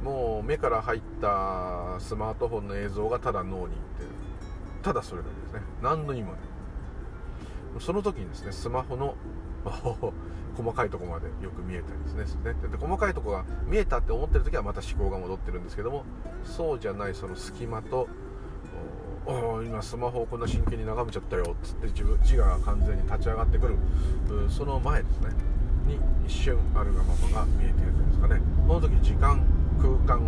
もう目から入ったスマートフォンの映像がただ脳にいってるただそれだけですね。何の意味もその時にですねスマホの [laughs] 細かいとこまでよく見えたりですね。で細かいとこが見えたって思ってる時はまた思考が戻ってるんですけどもそうじゃないその隙間とお今スマホをこんな真剣に眺めちゃったよっつって自分自我が完全に立ち上がってくるその前ですねに一瞬あるがままが見えているというんですかね。この時時間空間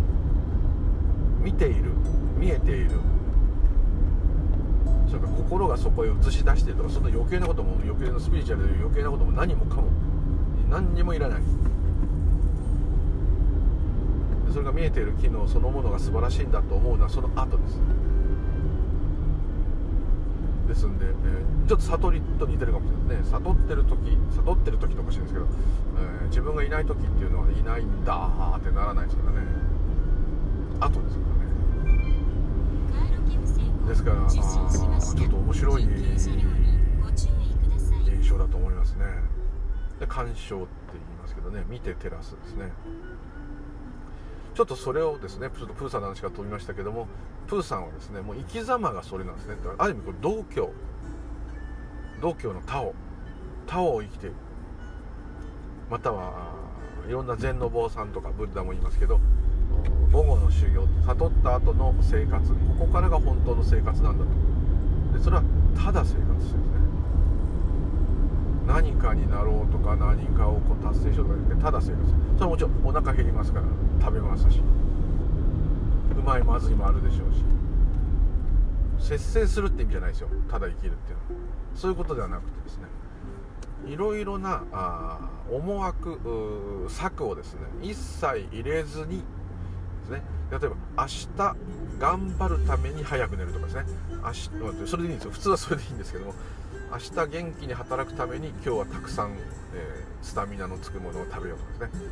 見ている見えているそれから心がそこへ映し出してるとかそんな余計なことも余計なスピリチュアルで余計なことも何もかも何にもいらない。それが見えている機能そのものが素晴らしいんだと思うのはその後です。ですんで、えー、ちょっと悟りと似てるかもしれない。ですね悟ってる時悟ってる時とかしいんですけど、えー、自分がいない時っていうのはいないんだってならないですからね。後ですからですからあちょっと面白い現象だと思いますね。で鑑賞って言いますけどね見て照らすですね。ちょっとそれをですねちょっとプーさんの話が飛びましたけどもプーさんはですねもう生き様がそれなんですね。ある意味これ道教。道教のタオ。タオを生きているまたはいろんな禅の坊さんとかブッダも言いますけど午後の修行悟った後の生活ここからが本当の生活なんだと。でそれはただ生活してるんですね。何かになろうとか何かをこう達成しようとか言ってただ生活。それはもちろんお腹減りますから食べますし。うまいまずいもあるでしょうし。節制するって意味じゃないですよ。ただ生きるっていうのは。そういうことではなくてですね。いろいろなあ思惑策をですね一切入れずにですね。例えば明日頑張るために早く寝るとかですね。明日それでいいんですよ。普通はそれでいいんですけども明日元気に働くために今日はたくさん、えー、スタミナのつくものを食べようとかですね、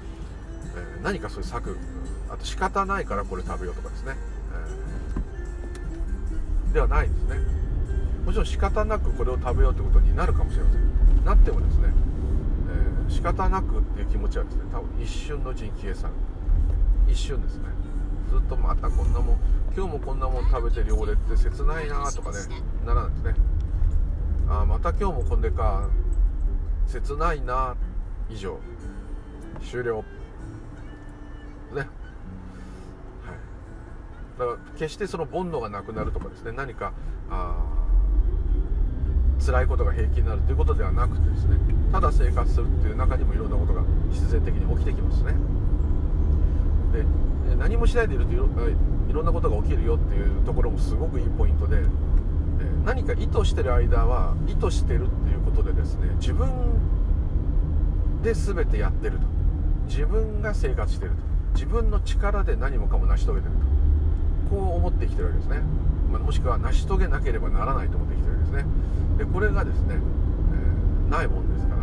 えー、何かそういう策あと仕方ないからこれ食べようとかですね、えー、ではないですね。もちろん仕方なくこれを食べようということになるかもしれません。なってもですね、えー、仕方なくっていう気持ちはですね多分一瞬のうちに消え去る。一瞬ですね。ずっとまたこんなもん今日もこんなもん食べてるよ俺って切ないなとかねならないですね。あまた今日もこんでか。切ないな。以上。終了。ね。はい。だから決してその煩悩がなくなるとかですね。何かあ辛いことが平気になるということではなくてですね。ただ生活するっていう中にもいろんなことが必然的に起きてきますね。で何もしないでいるといろいろんなことが起きるよっていうところもすごくいいポイントで何か意図してる間は意図してるっていうことでですね自分で全てやってると。自分が生活してると。自分の力で何もかも成し遂げてると。こう思ってきてるわけですね、ま、もしくは成し遂げなければならないと思ってきてるわけですね。でこれがですね、えー、ないもんですから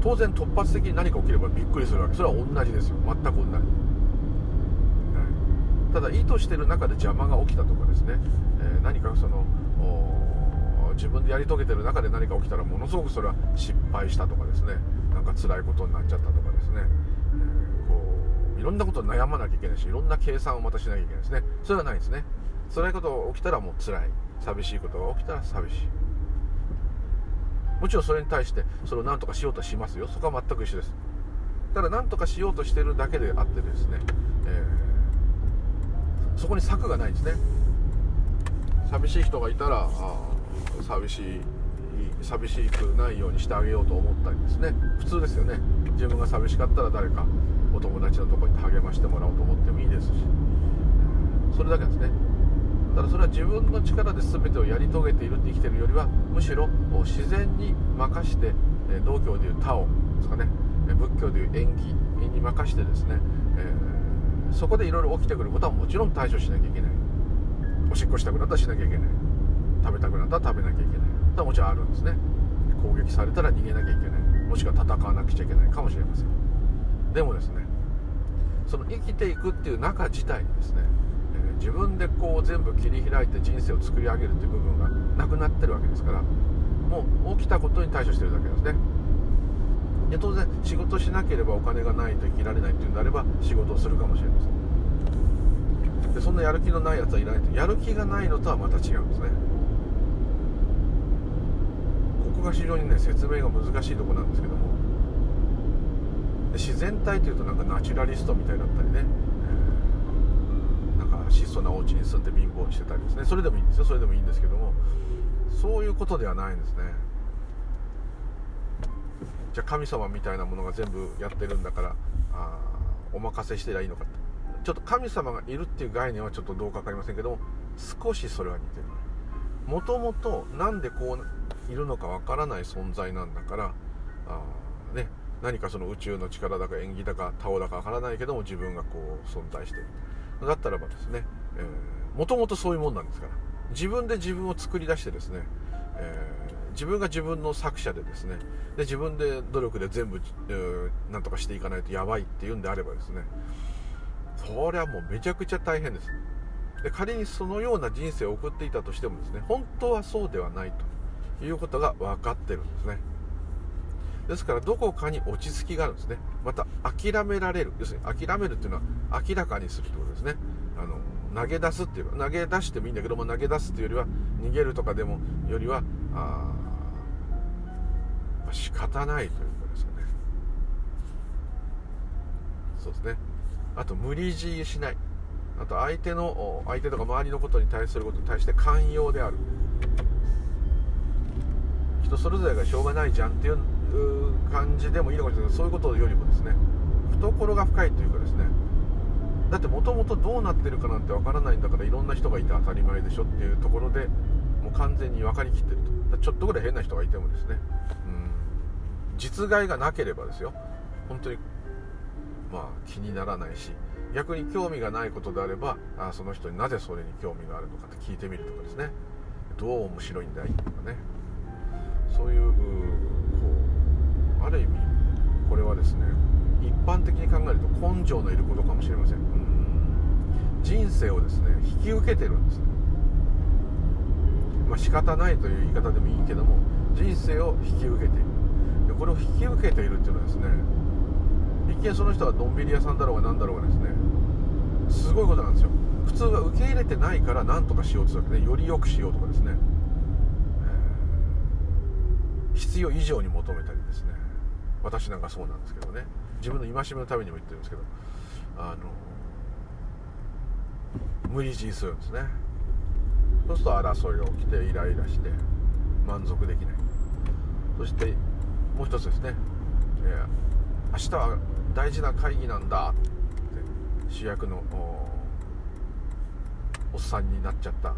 当然突発的に何か起きればびっくりするわけ。それは同じですよ。全く同じ。ただ意図してる中で邪魔が起きたとかですね、えー、何かその自分でやり遂げてる中で何か起きたらものすごくそれは失敗したとかですね。なんか辛いことになっちゃったとかですね、えー、こういろんなこと悩まなきゃいけないしいろんな計算をまたしなきゃいけないですね。それはないですね。辛いことが起きたらもう辛い。寂しいことが起きたら寂しい。もちろんそれに対してそれを何とかしようとしますよ。そこは全く一緒です。ただ何とかしようとしてるだけであってですね、えーそこに策がないんですね。寂しい人がいたら寂しい寂しくないようにしてあげようと思ったりですね。普通ですよね。自分が寂しかったら誰かお友達のとこに励ましてもらおうと思ってもいいですし。それだけですね。ただそれは自分の力で全てをやり遂げているって生きてるよりはむしろ自然に任して道教でいうタオですかね。仏教でいう縁起に任してですね、えーそこでいろいろ起きてくることはもちろん対処しなきゃいけない。おしっこしたくなったらしなきゃいけない。食べたくなったら食べなきゃいけない。とはもちろんあるんですね。攻撃されたら逃げなきゃいけない。もしくは戦わなくちゃいけないかもしれません。でもですねその生きていくっていう中自体にですね、えー、自分でこう全部切り開いて人生を作り上げるという部分がなくなってるわけですからもう起きたことに対処してるだけですね。で当然仕事しなければお金がないと生きられないっていうんであれば仕事をするかもしれません。でそんなやる気のないやつはいらないと。やる気がないのとはまた違うんですね。ここが非常にね説明が難しいとこなんですけども。自然体というとなんかナチュラリストみたいだったりね、えー、なんか質素なお家に住んで貧乏してたりですね。それでもいいんですよ。それでもいいんですけども。そういうことではないんですね。じゃあ神様みたいなものが全部やってるんだからあお任せしてりゃいいのかって。ちょっと神様がいるっていう概念はちょっとどうか分かりませんけども少しそれは似てる。もともと何でこういるのかわからない存在なんだからあね何かその宇宙の力だか縁起だかタオだかわからないけども自分がこう存在してる。だったらばですねもともとそういうもんなんですから。自分で自分を作り出してですね、えー、自分が自分の作者でですねで自分で努力で全部、えー、なんとかしていかないとやばいっていうんであればですねそれはもうめちゃくちゃ大変です。で仮にそのような人生を送っていたとしてもですね本当はそうではないということが分かってるんですね。ですからどこかに落ち着きがあるんですね。また諦められる。要するに諦めるっていうのは明らかにするってことですね。あの投げ出すっていう投げ出してもいいんだけども投げ出すっていうよりは逃げるとかでもよりはあ、まあ、仕方ないということですね。そうですね。あと無理強いしない。あと相手の相手とか周りのことに対することに対して寛容である。人それぞれがしょうがないじゃんっていう感じでもいいのかもしれない。そういうことよりもですね。懐が深いというかですね。だってもともとどうなってるかなんてわからないんだからいろんな人がいて当たり前でしょっていうところでもう完全に分かりきってると。ちょっとぐらい変な人がいてもですね。実害がなければですよ。本当にまあ気にならないし逆に興味がないことであればあその人になぜそれに興味があるのかって聞いてみるとかですね。どう面白いんだい？とかね。そういうこうある意味これはですね一般的に考えると根性のいることかもしれません。人生をですね引き受けてるんです。まあ仕方ないという言い方でもいいけども人生を引き受けている。これを引き受けているっていうのはですね一見その人はのんびり屋さんだろうが何だろうがですねすごいことなんですよ。普通は受け入れてないから何とかしようとするわけねより良くしようとかですね、必要以上に求めたりですね私なんかそうなんですけどね。自分の戒めのためにも言ってるんですけどあの無理強いするんですね。そうすると争いが起きてイライラして満足できない。そしてもう一つですね、えー、明日は大事な会議なんだ。って主役のおっさんになっちゃった。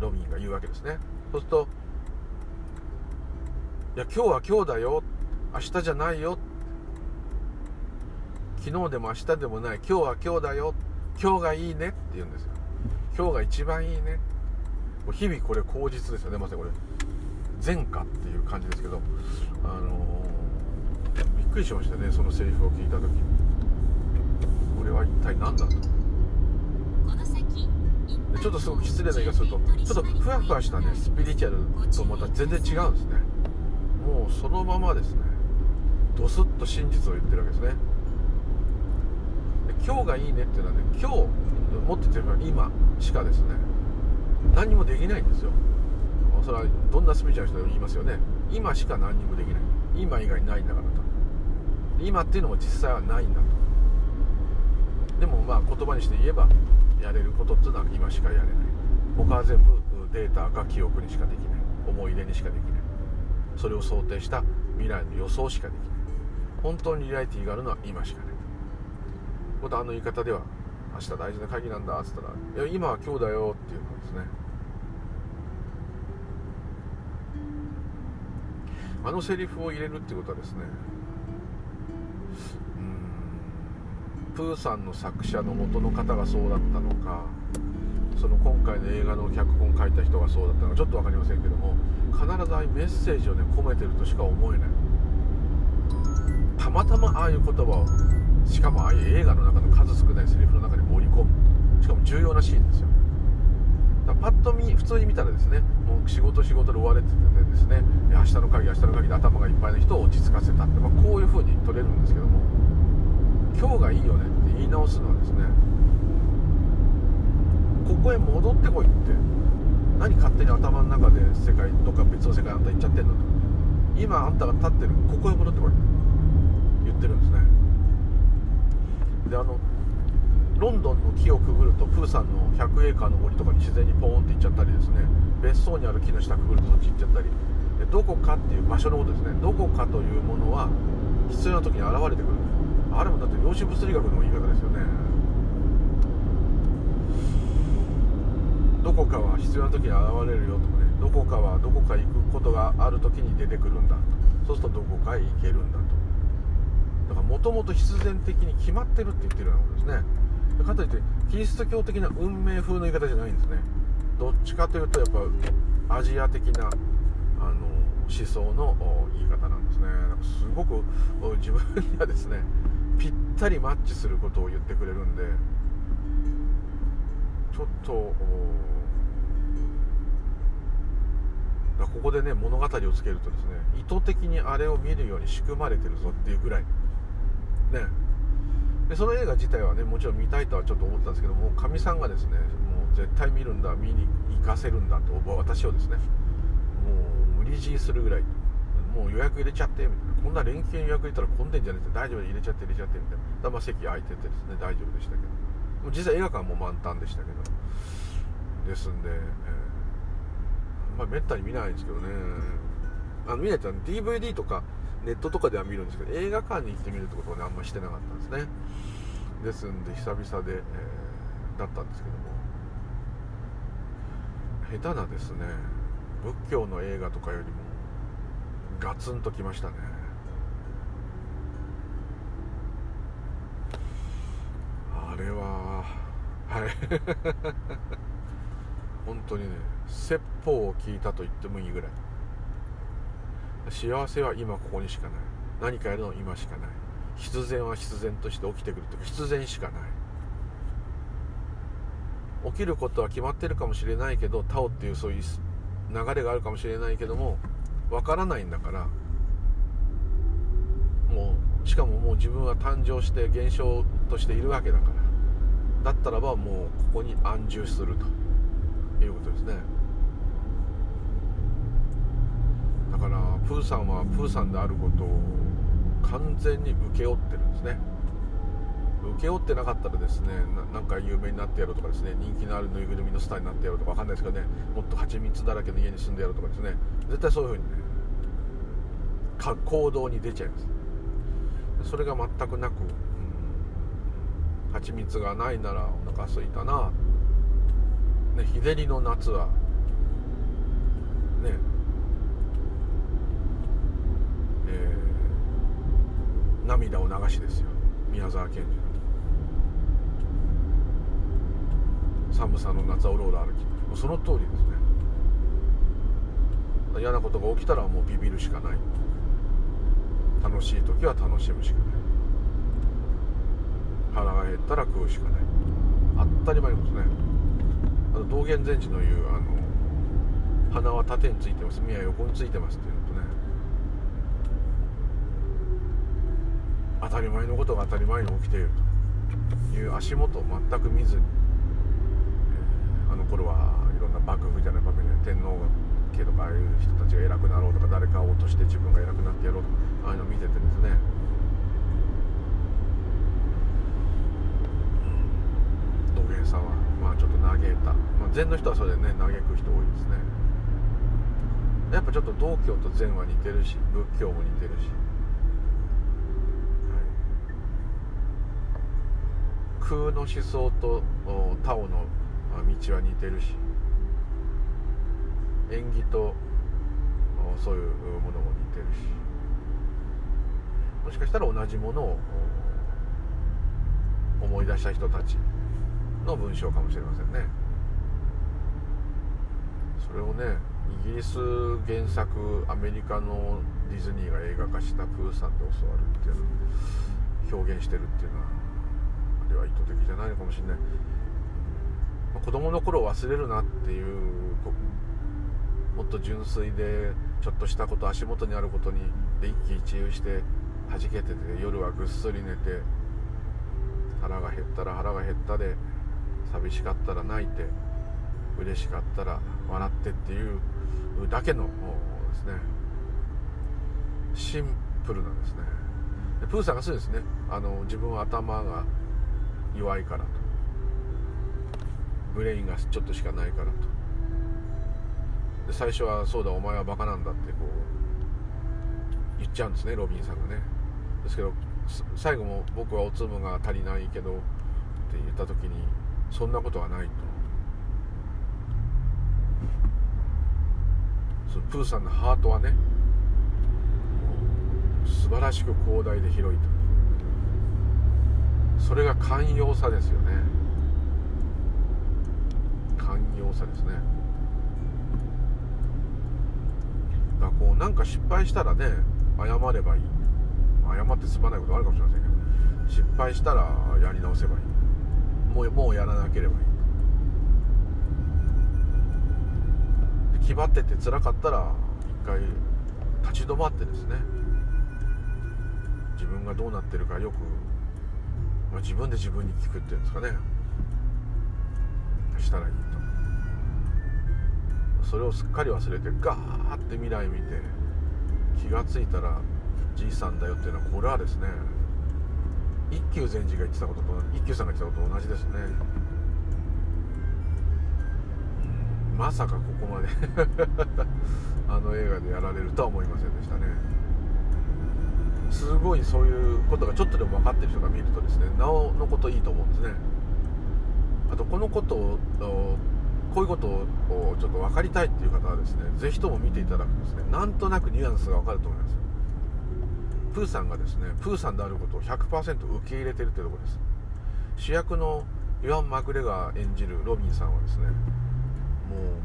ロビンが言うわけですね。そうすると「いや今日は今日だよ。明日じゃないよ」昨日でも明日でもない。今日は今日だよ。今日がいいね。って言うんですよ。今日が一番いいね。日々これ口実ですよね。まさにこれ。前科っていう感じですけどあのー、びっくりしましたねそのセリフを聞いた時これは一体何だと。ちょっとすごく失礼な言い方するとちょっとふわふわしたねスピリチュアルとまた全然違うんですね。もうそのままですね。ドスッと真実を言ってるわけですね。今日がいいねっていうのはね今日持っててる今しかですね。何もできないんですよそれはどんなスピーチの人でも言いますよね。今しか何にもできない。今以外ないんだからと。今っていうのも実際はないんだと。でもまあ言葉にして言えばやれることっていうのは今しかやれない。他は全部データか記憶にしかできない。思い出にしかできない。それを想定した未来の予想しかできない。本当にリアリティがあるのは今しかない。またあの言い方では明日大事な会議なんだっつったらいや今は今日だよっていうことですね。あのセリフを入れるっていうことはですねうんプーさんの作者の元の方がそうだったのかその今回の映画の脚本書いた人がそうだったのかちょっと分かりませんけども必ずああいうメッセージをね込めてるとしか思えない。たまたまああいう言葉をしかもああいう映画の中の数少ないセリフの中に盛り込む。しかも重要なシーンですよ。だパッと見普通に見たらですねもう仕事仕事で追われててですね明日の鍵明日の鍵で頭がいっぱいの人を落ち着かせたって、まあ、こういう風に取れるんですけども今日がいいよねって言い直すのはですねここへ戻ってこいって何勝手に頭の中で世界とか別の世界あんた行っちゃってんのと。今あんたが立ってるここへ戻ってこいって言ってるんですね。であのロンドンの木をくぐるとプーさんの100エーカーの森とかに自然にポーンって行っちゃったりですね。別荘にある木の下くぐるとそっち行っちゃったり。でどこかっていう場所のことですね。どこかというものは必要な時に現れてくる。あれもだって量子物理学の言い方ですよね。どこかは必要な時に現れるよとかね。どこかはどこか行くことがある時に出てくるんだ。そうするとどこかへ行けるんだと。だからもともと必然的に決まってるって言ってるようなことですね。かといってキリスト教的な運命風の言い方じゃないんですね。どっちかというとやっぱアジア的なあの思想の言い方なんですね。なんかすごく自分にはですねぴったりマッチすることを言ってくれるんでちょっとここでね物語をつけるとですね意図的にあれを見るように仕組まれてるぞっていうぐらいね。でその映画自体はねもちろん見たいとはちょっと思ってたんですけどもかみさんがですねもう絶対見るんだ見に行かせるんだと私をですねもう無理強いするぐらいもう予約入れちゃってみたいな。こんな連休に予約入れたら混んでんじゃねえって大丈夫で入れちゃって入れちゃってみたいな。まあ席空いててですね大丈夫でしたけど。もう実際映画館も満タンでしたけどですんで、えー、まあめったに見ないんですけどね。あの見ないと DVD とかネットとかでは見るんですけど映画館に行ってみるってことをねあんまりしてなかったんですね。ですんで久々で、えー、だったんですけども。下手なですね仏教の映画とかよりもガツンときましたね。あれははい。[laughs] 本当にね説法を聞いたと言ってもいいぐらい。幸せは今ここにしかない。何かやるの今しかない。必然は必然として起きてくるというか必然しかない。起きることは決まってるかもしれないけどタオっていうそういう流れがあるかもしれないけどもわからないんだからもうしかももう自分は誕生して現象としているわけだから。だったらばもうここに安住するということですね。だからプーさんはプーさんであることを完全に請け負ってるんですね。請け負ってなかったらですねなんか有名になってやろうとかですね人気のあるぬいぐるみのスターになってやろうとかわかんないですけどねもっと蜂蜜だらけの家に住んでやろうとかですね。絶対そういうふうにね行動に出ちゃいます。それが全くなく、うん、蜂蜜がないならお腹空いたな、ね、日照りの夏はねえー、涙を流しですよ。宮沢賢治の。寒さの夏はオローラ歩き。もうその通りですね。嫌なことが起きたらもうビビるしかない。楽しい時は楽しむしかない。腹が減ったら食うしかない。当たり前のことね。あの道元禅師の言うあの鼻は縦についてます。目は横についてますっていうのとね当たり前のことが当たり前に起きているという足元を全く見ずに、えー、あの頃はいろんな幕府じゃない幕府じゃない天皇家とかああいう人たちが偉くなろうとか誰かを落として自分が偉くなってやろうとか。ああいうのを見ててですね土下さんはまあちょっと嘆いた、まあ、禅の人はそれでね嘆く人多いですね。やっぱちょっと道教と禅は似てるし仏教も似てるし。空の思想とタオの道は似てるし縁起とそういうものも似てるしもしかしたら同じものを思い出した人たちの文章かもしれませんね。それをねイギリス原作アメリカのディズニーが映画化したプーさんで教わるっていうのを表現してるっていうのはでは意図的じゃないのかもしれない、まあ、子供の頃忘れるなっていうもっと純粋でちょっとしたこと足元にあることにで一喜一憂して弾けてて夜はぐっすり寝て腹が減ったら腹が減ったで寂しかったら泣いて嬉しかったら笑ってっていうだけのですねシンプルなんですね。でプーさんがそうですね。あの自分は頭が弱いからと。ブレインがちょっとしかないからと。で最初は「そうだお前はバカなんだ」ってこう言っちゃうんですねロビンさんがね。ですけど最後も僕はおつむが足りないけどって言った時にそんなことはないと。そのプーさんのハートはね素晴らしく広大で広いと。それが寛容さですよね。寛容さですね。だからこうなんか失敗したらね謝ればいい。謝ってすまないことあるかもしれませんけど。失敗したらやり直せばいい。もうもうやらなければいい。気張ってて辛かったら一回立ち止まってですね。自分がどうなってるかよく、まあ、自分で自分に聞くっていうんですかね。したらいいと。それをすっかり忘れてガーって未来見て気が付いたらじいさんだよっていうのはこれはですね一休禅師が言ってたことと一休さんが言ってたことと同じですね。まさかここまで [laughs] あの映画でやられるとは思いませんでしたね。すごいそういうことがちょっとでも分かってる人が見るとですねなおのこといいと思うんですね。あとこのことをこういうことをちょっと分かりたいっていう方はですね是非とも見ていただくとですねなんとなくニュアンスが分かると思います。プーさんがですねプーさんであることを100%受け入れてるってとこです。主役のイワン・マクレガー演じるロビンさんはですねもう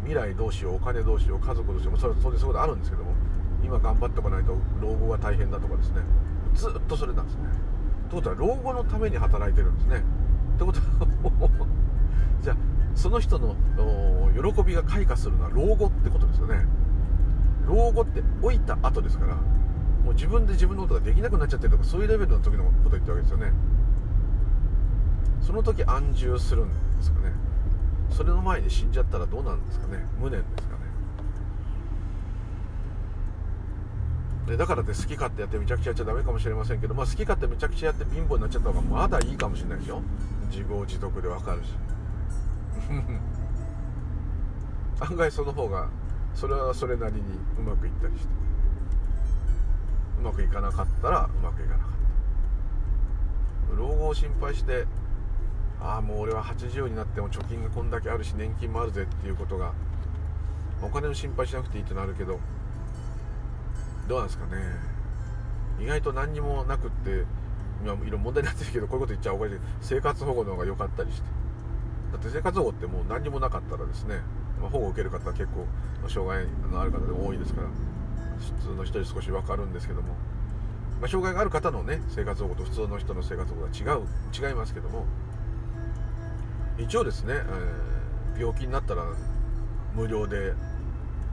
未来どうしようお金どうしよう家族どうしようそれそれそういうことあるんですけども今頑張っておかないと老後が大変だとかですね。ずっとそれなんですね。ってことは老後のために働いてるんですね。ってことは [laughs] じゃあその人の喜びが開花するのは老後ってことですよね。老後って老いた後ですからもう自分で自分のことができなくなっちゃってるとかそういうレベルの時のこと言ってるわけですよね。その時安住するんですかね。それの前に死んじゃったらどうなんですかね。無念ですかねでだからって好き勝手やってめちゃくちゃやっちゃダメかもしれませんけど、まあ、好き勝手めちゃくちゃやって貧乏になっちゃった方がまだいいかもしれないですよ。自業自得でわかるし。[laughs] 案外その方がそれはそれなりにうまくいったりして。うまくいかなかったらうまくいかなかった。老後を心配してああもう俺は80になっても貯金がこんだけあるし年金もあるぜっていうことがお金の心配しなくていいってのあるけどどうなんですかね。意外と何にもなくって今いろいろ問題になってるけどこういうこと言っちゃおかしい。生活保護の方が良かったりして。だって生活保護ってもう何にもなかったらですね、まあ、保護を受ける方は結構障害のある方でも多いですから普通の人に少し分かるんですけども、まあ、障害がある方のね生活保護と普通の人の生活保護は違う違いますけども。一応ですね、えー、病気になったら無料で、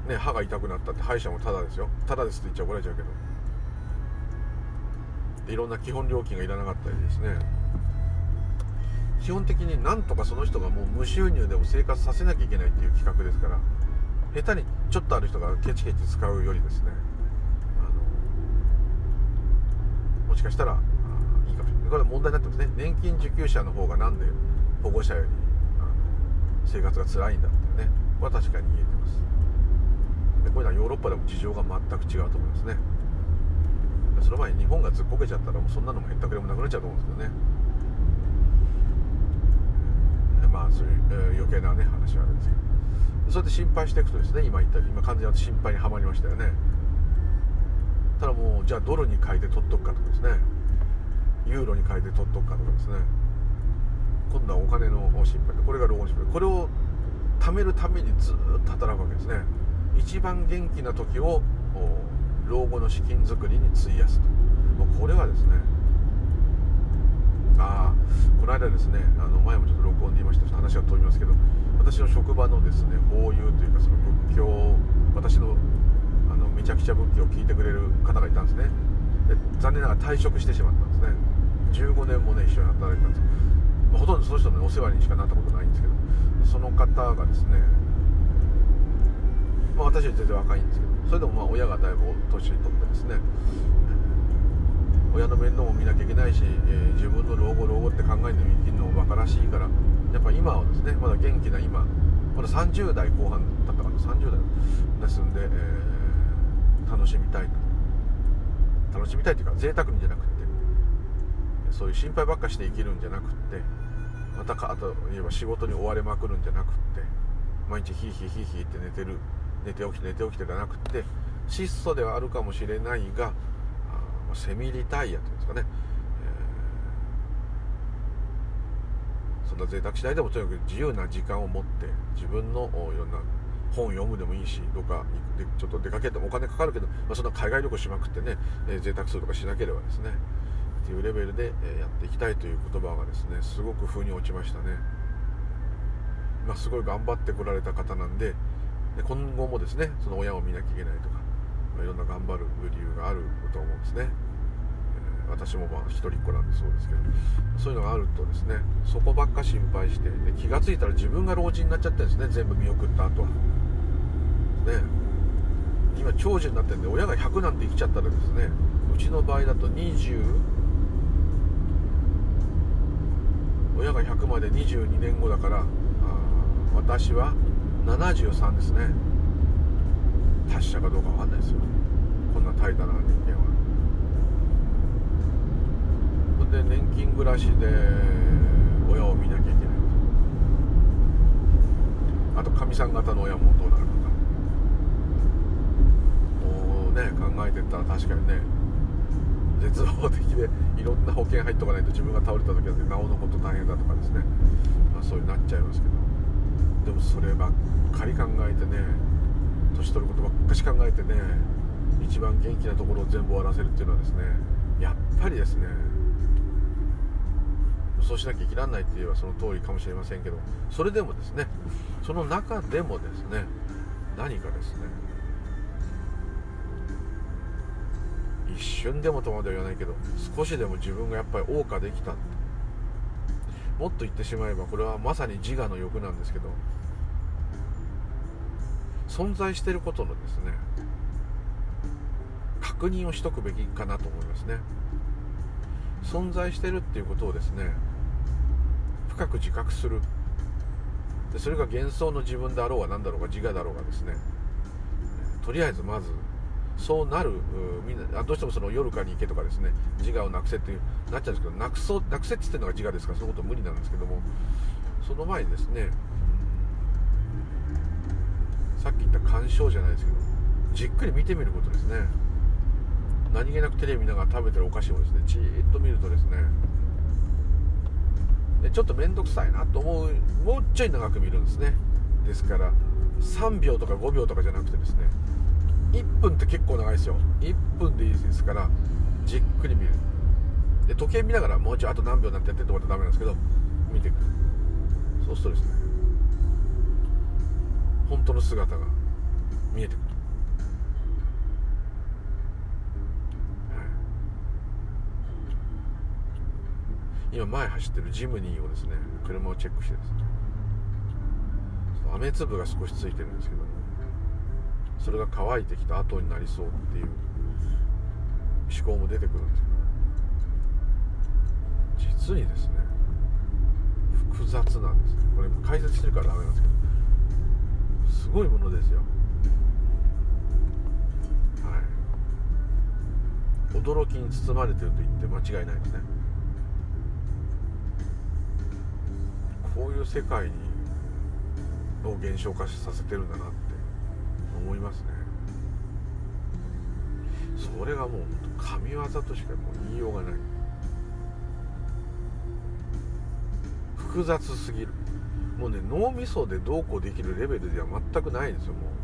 ね、歯が痛くなったって歯医者もタダですよ。タダですって言っちゃ怒られちゃうけど。いろんな基本料金がいらなかったりですね。基本的になんとかその人がもう無収入でも生活させなきゃいけないっていう企画ですから下手にちょっとある人がケチケチ使うよりですねあのもしかしたらいいかもしれない。これは問題になってますね。年金受給者の方がなんで保護者よりあの生活が辛いんだっていうねは確かに言えてます。でこういうのはヨーロッパでも事情が全く違うと思いますね。その前に日本がずっこけちゃったらもうそんなのもへったくれもなくなっちゃうと思うんですけどね。まあそういう、えー、余計なね話はあるんですけど。それで心配していくとですね今言った今完全に心配にはまりましたよね。ただもうじゃあドルに変えて取っとくかとかですね。ユーロに変えて取っとくかとかですね。今度はお金の心配これが老後心配。これを貯めるためにずっと働くわけですね。一番元気な時を老後の資金作りに費やすと。これはですねああこの間ですねあの前もちょっと録音で言いました。話が飛びますけど私の職場のですね法友というかその仏教私のあのめちゃくちゃ仏教を聞いてくれる方がいたんですね。で残念ながら退職してしまったんですね。15年もね一緒に働いたんです。まあ、ほとんどその人のお世話にしかなったことないんですけどその方がですね、まあ、私は全然若いんですけどそれでもまあ親がだいぶ年取ってですね親の面倒も見なきゃいけないし、えー、自分の老後老後って考えて生きるのもバカらしいからやっぱ今はですねまだ元気な今まだ30代後半だったかな30代ですんで、えー、楽しみたい楽しみたいというか贅沢にじゃなくてそういう心配ばっかして生きるんじゃなくてまたかあと言えば仕事に追われまくるんじゃなくて毎日ヒーヒーヒーヒーって寝てる寝て起きて寝て起きてじゃなくて質素ではあるかもしれないがあセミリタイヤというんですかね、えー、そんな贅沢しないでもとにかく自由な時間を持って自分のいろんな本読むでもいいしどっかでちょっと出かけてもお金かかるけど、まあ、そんな海外旅行しまくってね、えー、贅沢するとかしなければですねっていうレベルで、えやっていきたいという言葉がですねすごく風に落ちましたね。まあ、すごい頑張ってこられた方なんでで今後もですねその親を見なきゃいけないとか、ま、いろんな頑張る理由があると思うんですね、えー、私もまあ一人っ子なんでそうですけどそういうのがあるとですねそこばっか心配してで気が付いたら自分が老人になっちゃってるんですね。全部見送った後は。ね。今長寿になってるんで親が100なんて生きちゃったらですねうちの場合だと20親が100まで22年後だから私は73ですね。達者かどうか分かんないですよ。こんな怠惰な人間は。ほんで年金暮らしで親を見なきゃいけないと。あとかみさん方の親もどうなるのか。もうね考えてったら確かにね絶望的でいろんな保険入っとかないと自分が倒れた時だってなおのこと大変だとかですね、まあ、そういうなっちゃいますけど。でもそればっかり考えてね年取ることばっかし考えてね一番元気なところを全部終わらせるっていうのはですねやっぱりですねそうしなきゃ生きられないって言えばその通りかもしれませんけどそれでもですねその中でもですね何かですね一瞬でもとまでは言わないけど少しでも自分がやっぱり謳歌できたもっと言ってしまえばこれはまさに自我の欲なんですけど存在していることのですね確認をしとくべきかなと思いますね。存在してるっていうことをですね深く自覚する。でそれが幻想の自分であろうが何だろうが自我だろうがですねとりあえずまずそうなる。みんなどうしてもその夜かに行けとかですね自我をなくせっていうなっちゃうんですけどなくそうなくせって言ってるのが自我ですからそういうこと無理なんですけども。その前にですねさっき言った鑑賞じゃないですけどじっくり見てみることですね。何気なくテレビ見ながら食べてるお菓子をですねじーっと見るとですね。でちょっと面倒くさいなと思うもうちょい長く見るんですね。ですから3秒とか5秒とかじゃなくてですね1分って結構長いですよ。1分でいいですからじっくり見る。で時計見ながらもうちょいあと何秒なんてやってってことはダメなんですけど見ていくそうするとですね本当の姿が見えてくる、はい、今前走ってるジムニーをですね車をチェックしてですね雨粒が少しついてるんですけどねそれが乾いてきた後になりそうっていう思考も出てくるんですけど実にですね複雑なんです。ねこれ解説してるからダメなんですけどすごいものですよ。はい。驚きに包まれてると言って間違いないですね。こういう世界にを現象化させてるんだなって思いますね。それがもう神業としかもう言いようがない。複雑すぎる。もうね脳みそでどうこうできるレベルでは全くないんですよもう。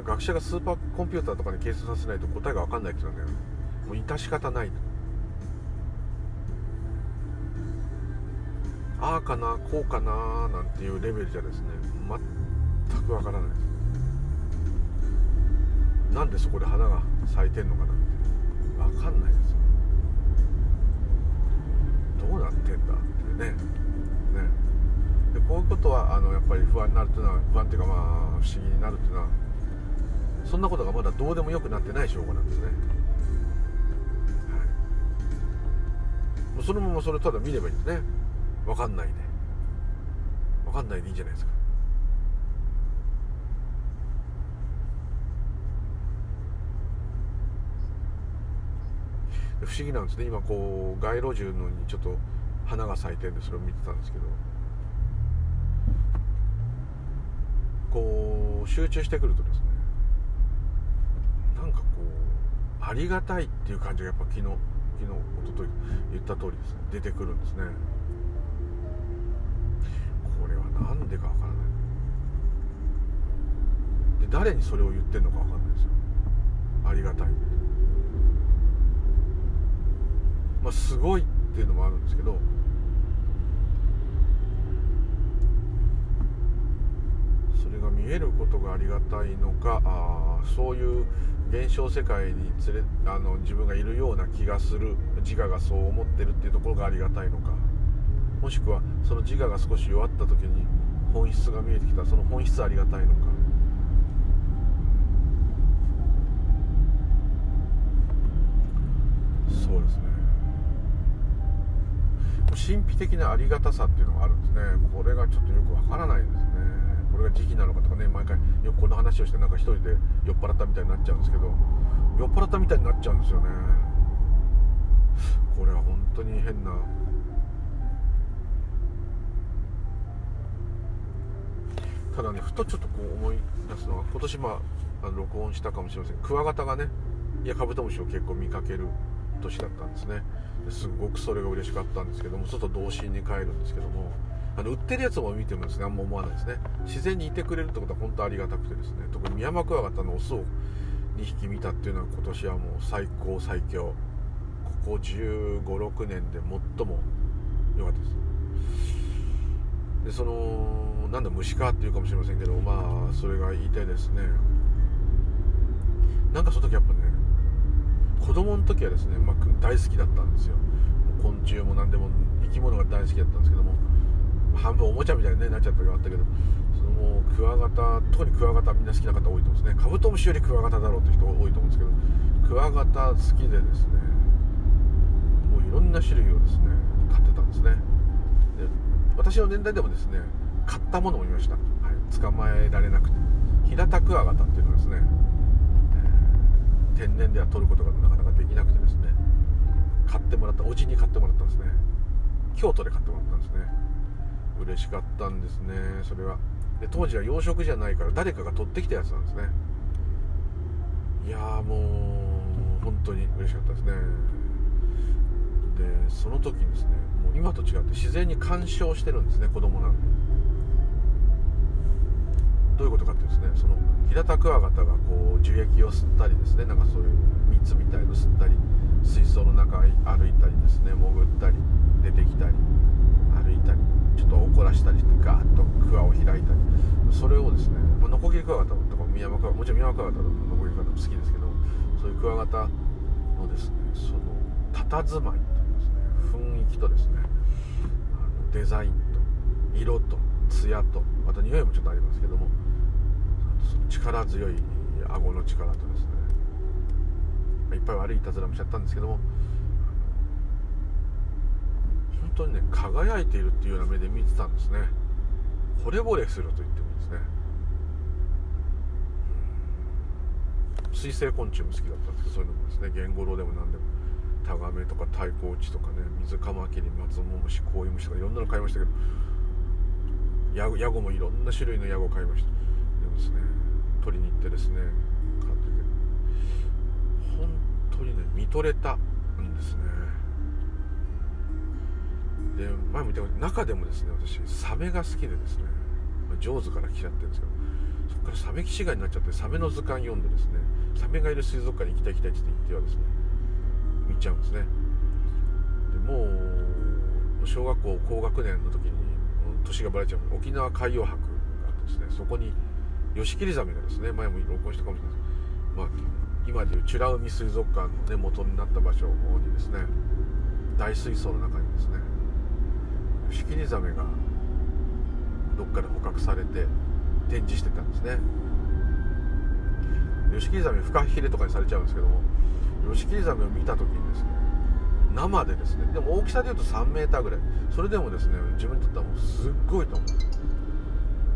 学者がスーパーコンピューターとかに計算させないと答えが分かんないって言うんだよもう致し方ないああかなこうかななんていうレベルじゃですね全くわからない。ですなんでそこで花が咲いてんのかなんて。分かんないですよ。どうなってんだってね。ね。でこういうことはあのやっぱり不安になるっていうのは不安っていうかまあ不思議になるっていうのはそんなことがまだどうでもよくなってない証拠なんですね、はい、もうそのままそれただ見ればいいんですね。分かんないで。分かんないでいいんじゃないですか。不思議なんですね。今こう街路樹のにちょっと花が咲いてるんでそれを見てたんですけど。こう集中してくるとですねなんかこうありがたいっていう感じがやっぱ昨日昨日一昨日言った通りですね。出てくるんですね。これは何でかわからない。で誰にそれを言ってんのかわかんないですよ。ありがたいまあすごいっていうのもあるんですけどそれが見えることがありがたいのかあそういう現象世界に連れあの自分がいるような気がする自我がそう思ってるっていうところがありがたいのかもしくはその自我が少し弱った時に本質が見えてきたその本質ありがたいのか。そうですね。神秘的なありがたさっていうのがあるんですね。これがちょっとよくわからないですね。これが時期なのかとかね毎回よくこの話をしてなんか一人で酔っ払ったみたいになっちゃうんですけど酔っ払ったみたいになっちゃうんですよね。これは本当に変な。ただねふとちょっとこう思い出すのは今年まあ録音したかもしれません。クワガタがねいやカブトムシを結構見かける年だったんですね。すごくそれが嬉しかったんですけども外童心に帰るんですけどもあの売ってるやつも見てもですねあんま思わないですね。自然にいてくれるってことは本当ありがたくてですね特にミヤマクワガタのオスを2匹見たっていうのは今年はもう最高最強。ここ1 5 6年で最も良かったです。でそのなんだ虫かっていうかもしれませんけどまあそれがいてですね。なんかその時やっぱね子供の時はですね、まあ、大好きだったんですよ。昆虫も何でも生き物が大好きだったんですけども半分おもちゃみたいに、ね、なっちゃった時があったけどそのもうクワガタ特にクワガタみんな好きな方多いと思うんですね。カブトムシよりクワガタだろうって人多いと思うんですけどクワガタ好きでですねもういろんな種類をですね買ってたんですね。で私の年代でもですね買ったものもいました、はい、捕まえられなくて。平田クワガタっていうのはですね、えー、天然では取ることがな買ってもらったおじに買ってもらったんですね。京都で買ってもらったんですね。嬉しかったんですねそれは。で当時は養殖じゃないから誰かが取ってきたやつなんですね。いやーもう本当に嬉しかったですね。でその時にですねもう今と違って自然に干渉してるんですね子供なんで。どういうことかってですねその平田クワガタがこう樹液を吸ったりですねなんかそういう蜜みたいの吸ったり水槽の中歩いたりですね潜ったり出てきたり歩いたりちょっと怒らしたりしてガーッとクワを開いたりそれをですね、まあ、ノコギリクワガタとか宮山クワもちろん宮山クワガタのノコギリクワガタも好きですけどそういうクワガタのですねその佇まいというですね雰囲気とですねあのデザインと色と艶とまた匂いもちょっとありますけども力強い顎の力とですねいっぱい悪いいたずらもしちゃったんですけども本当にね輝いているっていうような目で見てたんですね。惚れ惚れすると言ってもいいですね。水生昆虫も好きだったんですけどそういうのもですねゲンゴロウでも何でもタガメとかタイコウチとかね水カマキリマツモムシコウイムシとかいろんなの買いましたけどヤゴヤゴもいろんな種類のヤゴ買いました。でもですね取りに行ってですね買ってて。本当にね見とれたんですね。で前も言った中でもですね私サメが好きでですね上手から来ちゃってるんですけどそこからサメ騎士がになっちゃってサメの図鑑読んでですねサメがいる水族館に行きたい行きたいって言ってはですね見ちゃうんですね。でもう小学校高学年の時に年がバレちゃう沖縄海洋博があってですねそこにヨシキリザメがですね前も録音したかもしれないです。まあ今でいう美ら海水族館の、ね、元になった場所にですね大水槽の中にですねシキリザメがどっかで捕獲されて展示してたんですね。ヨシキリザメフカヒレとかにされちゃうんですけどもヨシキリザメを見た時にですね生でですねでも大きさでいうと 3m ぐらい。それでもですね自分にとってはもうすっごいと思う。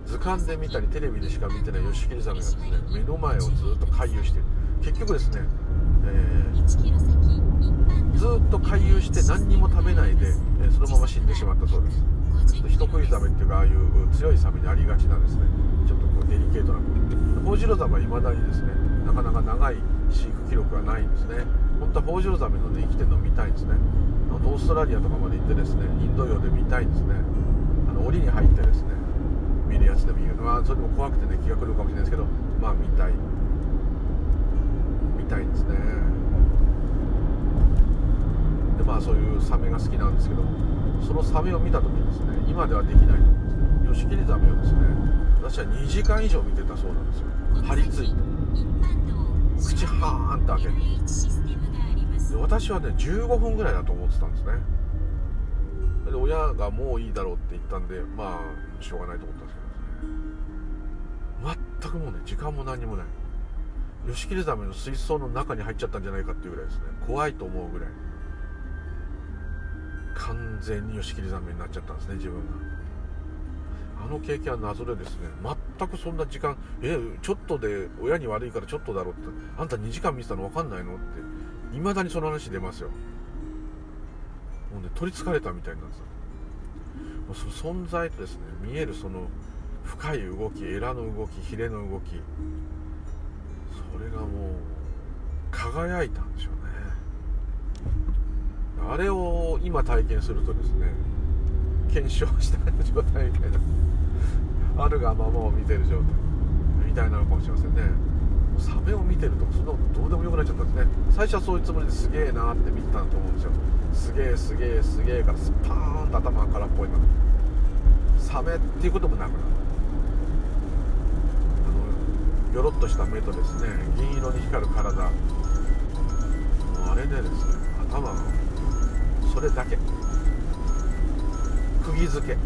図鑑で見たりテレビでしか見てないヨシキリザメがですね目の前をずっと回遊してる。結局ですね、えー、ずっと回遊して何にも食べないで、えー、そのまま死んでしまったそうです。ちょっと人食いザメっていうかああいう強いサメにありがちなですねちょっとこうデリケートなホウジロザメはいまだにですねなかなか長い飼育記録がないんですね。本当はホウジロザメのね生きてるのを見たいんですね。オーストラリアとかまで行ってですねインド洋で見たいんですね。あの檻に入ってですね見るやつでもいいよ。まあそれでも怖くてね気が狂うかもしれないですけどまあ見たい。見たいんですね。でまあそういうサメが好きなんですけどそのサメを見た時にですね今ではできないと思うんですけどヨシキリザメをですね私は2時間以上見てたそうなんですよ。張り付いて。口はーんと開けて。で私はね15分ぐらいだと思ってたんですね。で親がもういいだろうって言ったんでまあしょうがないと思ったんですけどね。全くもうね時間も何にもない。ヨシキリザメの水槽の中に入っちゃったんじゃないかっていうぐらいですね。怖いと思うぐらい。完全にヨシキリザメになっちゃったんですね自分が。あの経験は謎でですね全くそんな時間えちょっとで親に悪いからちょっとだろってあんた2時間見てたの分かんないのっていまだにその話出ますよ。もうね取りつかれたみたいなんですよ。もうその存在とですね見えるその深い動きエラの動きヒレの動きそれがもう輝いたんでしょうね。あれを今体験するとですね検証した状態みたいなあるがままを見てる状態みたいなのかもしれませんね。サメを見てるとそんなことどうでもよくなっちゃったんですね。最初はそういうつもりですげえなって見てたと思うんですよ。すげえすげえすげえからスパーンと頭が空っぽいなサメっていうこともなくなるあのよろっとした目とですね銀色に光る体。もうあれでですね頭がそれだけ。釘付け。いい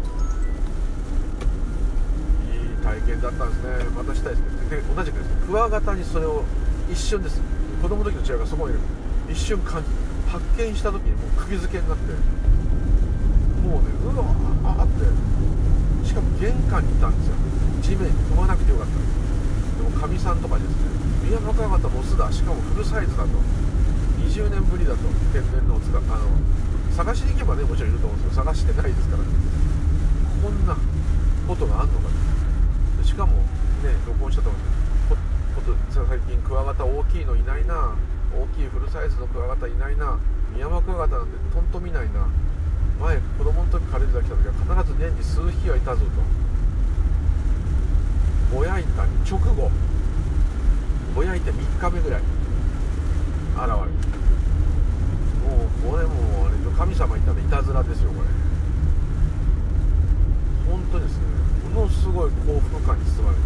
体験だったんですね。またしたいですけどで同じくですねクワガタにそれを一瞬です。子供の時の違いがそこに一瞬感じ発見した時にもう釘付けになって。もうねうわーって。しかも玄関にいたんですよ。地面に踏まなくてよかった。んでもかみさんとかですね宮本クワガタオスだしかもフルサイズだと。20年ぶりだと天然のを使ったあの探しに行けばねもちろんいると思うんですけど探してないですからこんなことがあんのかと。しかもね録音したと思うんですけど最近クワガタ大きいのいないな。大きいフルサイズのクワガタいないな。ミヤマクワガタなんてとんと見ないな。前子供の時軽井沢来た時は必ず年に数匹はいたぞと。ぼやいた直後。ぼやいて3日目ぐらい。現れる。もうこれもうあれ神様いたらいたずらですよこれ。本当ですね。ものすごい幸福感に包まれて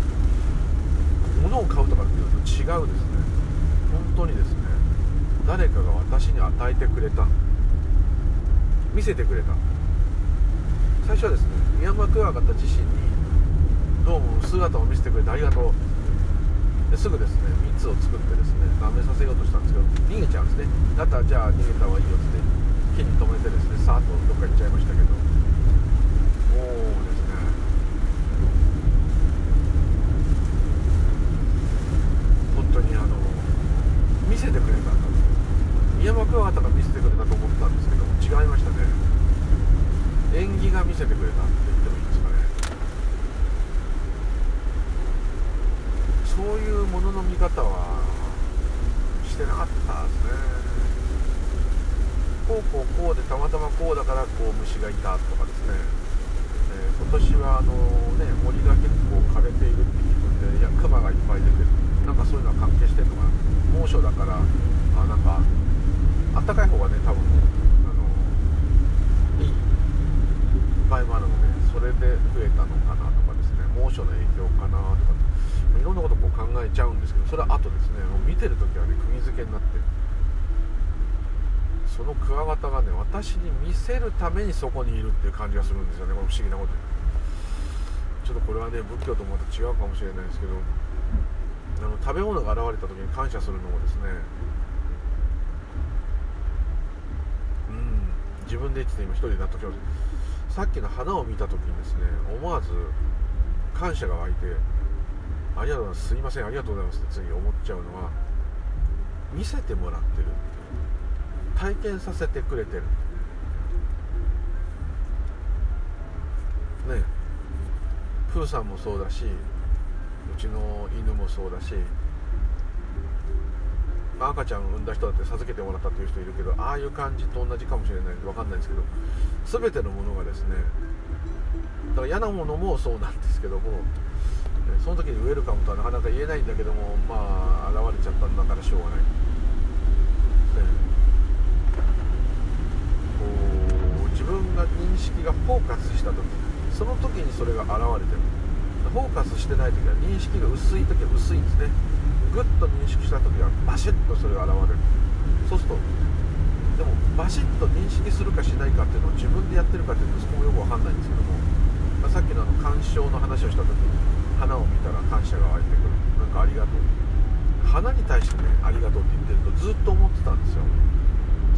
物を買うとかっていうと違うですね。本当にですね。誰かが私に与えてくれた。見せてくれた。最初はですねミヤマクワガタ自身にどうも姿を見せてくれてありがとう。ですぐですね蜜を作ってですね舐めさせようとしたんですけど逃げちゃうんですね。だったらじゃあ逃げた方がいいよって木に止めてですねさーっとどっか行っちゃいましたけど。もうね本当にあの見せてくれたんだ宮山クワガタが見せてくれたと思ったんですけど違いましたね縁起が見せてくれたって言ってもいいですかねそういうものの見方はしてなかったですね。こうこうこうでたまたまこうだからこう虫がいたとかですね、えー、今年はあのね森が結構枯れているって聞くんでいやクマがいっぱい出てる。なんかそういうのは関係してるのかな。猛暑だからあなんかあったかい方がね多分ねあのいい。場合もあるのでそれで増えたのかなとかですね。猛暑の影響かなとかいろんなことこう考えちゃうんですけどそれは後ですね。もう見てる時はね釘付けになって。そのクワガタがね私に見せるためにそこにいるっていう感じがするんですよね。これ不思議なことちょっとこれはね仏教とまた違うかもしれないですけどあの食べ物が現れた時に感謝するのもですねうん自分で言ってて今一人で納得します。さっきの花を見た時にですね思わず感謝が湧いてありがとうございます。すいません。ありがとうございますって次思っちゃうのは見せてもらってる体験させてくれてる。ねプーさんもそうだしうちの犬もそうだし赤ちゃん産んだ人だって授けてもらったっていう人いるけどああいう感じと同じかもしれないんで分かんないですけど全てのものがですねだから嫌なものもそうなんですけどもその時にウェルカムとはなかなか言えないんだけどもまあ現れちゃったんだからしょうがない、ね、こう自分が認識がフォーカスした時その時にそれが現れてる。フォーカスしてない時は認識が薄い時は薄いんですね。グッと認識した時はバシッとそれが現れる。そうするとでもバシッと認識するかしないかっていうのを自分でやってるかっていうとそこもよく分かんないんですけども、まあ、さっきのあの鑑賞の話をした時に花を見たら感謝が湧いてくる。なんかありがとう。花に対してねありがとうって言ってるとずっと思ってたんですよ。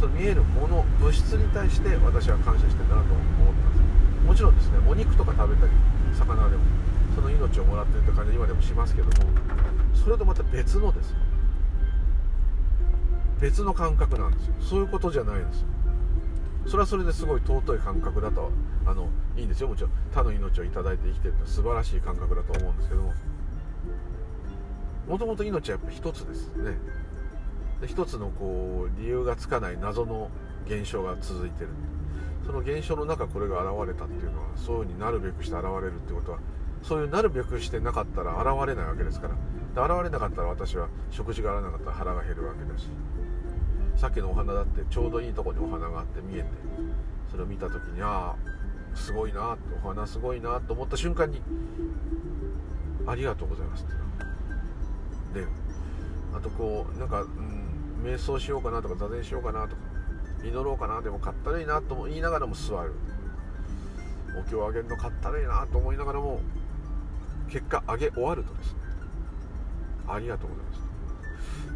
その見えるもの物質に対して私は感謝してんだなと思ったんですもちろんですねお肉とか食べたり魚でもその命をもらってるって感じ今でもしますけどもそれとまた別のです別の感覚なんですよ。そういうことじゃないんですよ。それはそれですごい尊い感覚だとあのいいんですよ。もちろん他の命を頂いて生きてるって素晴らしい感覚だと思うんですけどももともと命はやっぱ一つですね。で一つのこう理由がつかない謎の現象が続いてる。その現象の中これが現れたっていうのはそういう風になるべくして現れるってことはそういうなるべくしてなかったら現れないわけですからで現れなかったら私は食事があらなかったら腹が減るわけだしさっきのお花だってちょうどいいとこにお花があって見えてそれを見た時にああすごいなお花すごいなと思った瞬間にありがとうございますってであとこうなんか、うん、瞑想しようかなとか座禅しようかなとか祈ろうかなでもかったるいなと言いながらも座るお経をあげるのかったるいなと思いながらも結果あげ終わるとですね。ありがとうございます。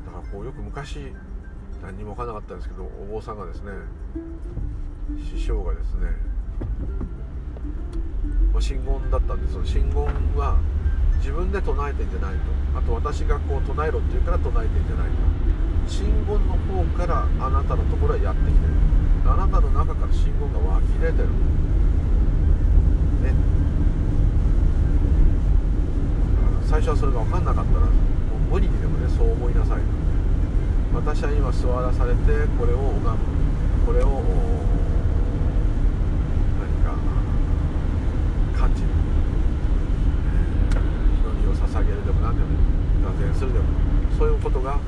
だからこうよく昔何にも分からなかったんですけどお坊さんがですね師匠がですね、まあ、真言だったんですよ真言は自分で唱えてんじゃないと。あと私がこう唱えろって言うから唱えてんじゃないと。真言の方からあなたのところへやってきてる。あなたの中から真言が湧き出てる。ね。最初はそれが分かんなかったらもう無理にでもねそう思いなさい私は今座らされてこれを拝む。これを何か感じる、えー、祈りを捧げるでも何でも座禅するでもそういうことが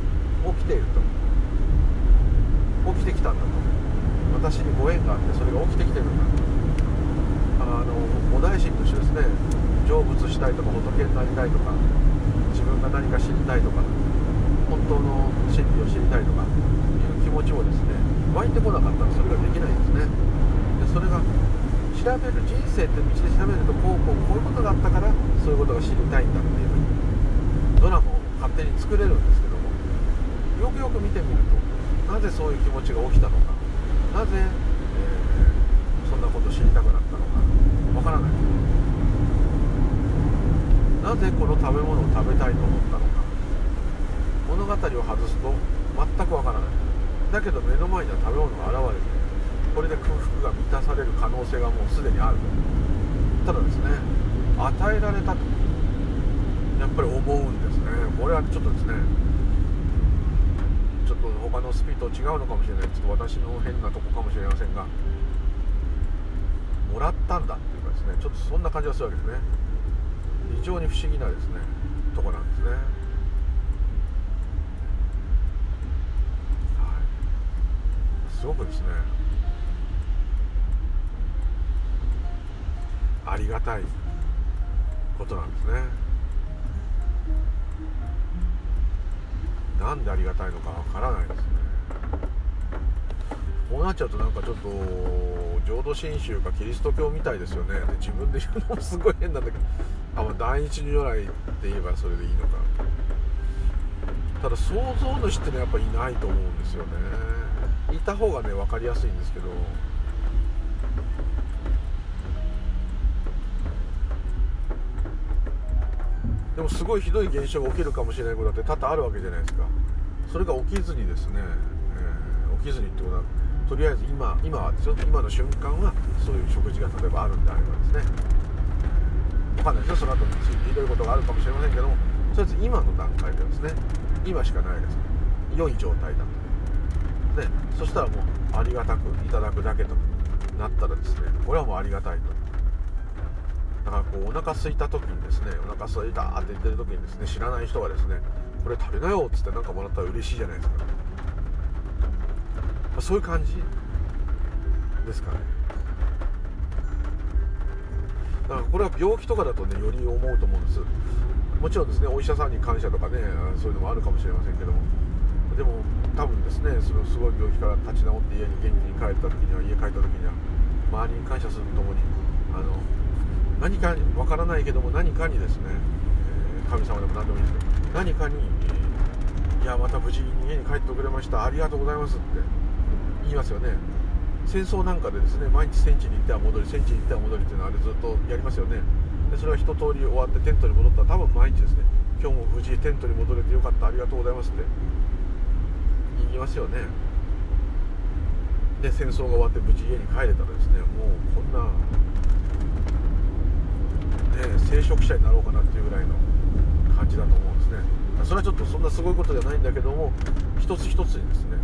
起きていると。起きてきたんだと。私にご縁があってそれが起きてきてるんだ。とあのお大臣としてですね成仏したいとか仏になりたいとか自分が何か知りたいとか本当の真理を知りたいとかいう気持ちもですね湧いてこなかったらそれができないんですね。でそれが調べる人生って道で調べるとこうこうこういうことがあったからそういうことが知りたいんだっていうふうにドラマを勝手に作れるんですけどもよくよく見てみるとなぜそういう気持ちが起きたのかなぜ、えー、そんなこと知りたくなったのかわからない。なぜこの食べ物を食べたいと思ったのか物語を外すと全くわからない。だけど目の前には食べ物が現れてこれで空腹が満たされる可能性がもうすでにある。ただですね与えられたとやっぱり思うんですね。これはちょっとですねちょっと他のスピード違うのかもしれない。ちょっと私の変なとこかもしれませんがもらったんだっていうかですねちょっとそんな感じがするわけですね。非常に不思議なですねとこなんですね。はい。すごくですねありがたいことなんですね。なんでありがたいのかわからないですね。こうなっちゃうとなんかちょっと浄土真宗かキリスト教みたいですよね。で自分で言うのもすごい変なんだけどあ、まあ、第一如来って言えばそれでいいのか。ただ想像主ってのはやっぱいないと思うんですよね。いた方がね分かりやすいんですけど。でもすごいひどい現象が起きるかもしれないことだって多々あるわけじゃないですか。それが起きずにですね、えー、起きずにってことはとりあえず今今はですよ。今の瞬間はそういう食事が例えばあるんであればですね。分かんないですよ。その後についてひどいことがあるかもしれませんけどもとりあえず今の段階ではですね今しかないです。良い状態だと。でそしたらもうありがたくいただくだけとなったらですねこれはもうありがたいと。だからこうお腹空いた時にですねお腹空いたって言ってる時にですね知らない人がですねこれ食べなよっつって何かもらったら嬉しいじゃないですか、まあ、そういう感じですかね。だからこれは病気とかだとねより思うと思うんです。もちろんですねお医者さんに感謝とかねそういうのもあるかもしれませんけども。でも多分ですねそのすごい病気から立ち直って家に元気に帰った時には家帰った時には周りに感謝するとともにあの何かわからないけども何かにですね、え、神様でも何でもいいですけど何かに、いやまた無事に家に帰ってくれましたありがとうございますって言いますよね。戦争なんかでですね毎日戦地に行っては戻り戦地に行っては戻りっていうのはあれずっとやりますよね。でそれは一通り終わってテントに戻ったら多分毎日ですね今日も無事テントに戻れてよかったありがとうございますって言いますよね。で戦争が終わって無事家に帰れたらですねもうこんな、聖職者になろうかなっていうぐらいの感じだと思うんですね。それはちょっとそんなすごいことじゃないんだけども一つ一つにですね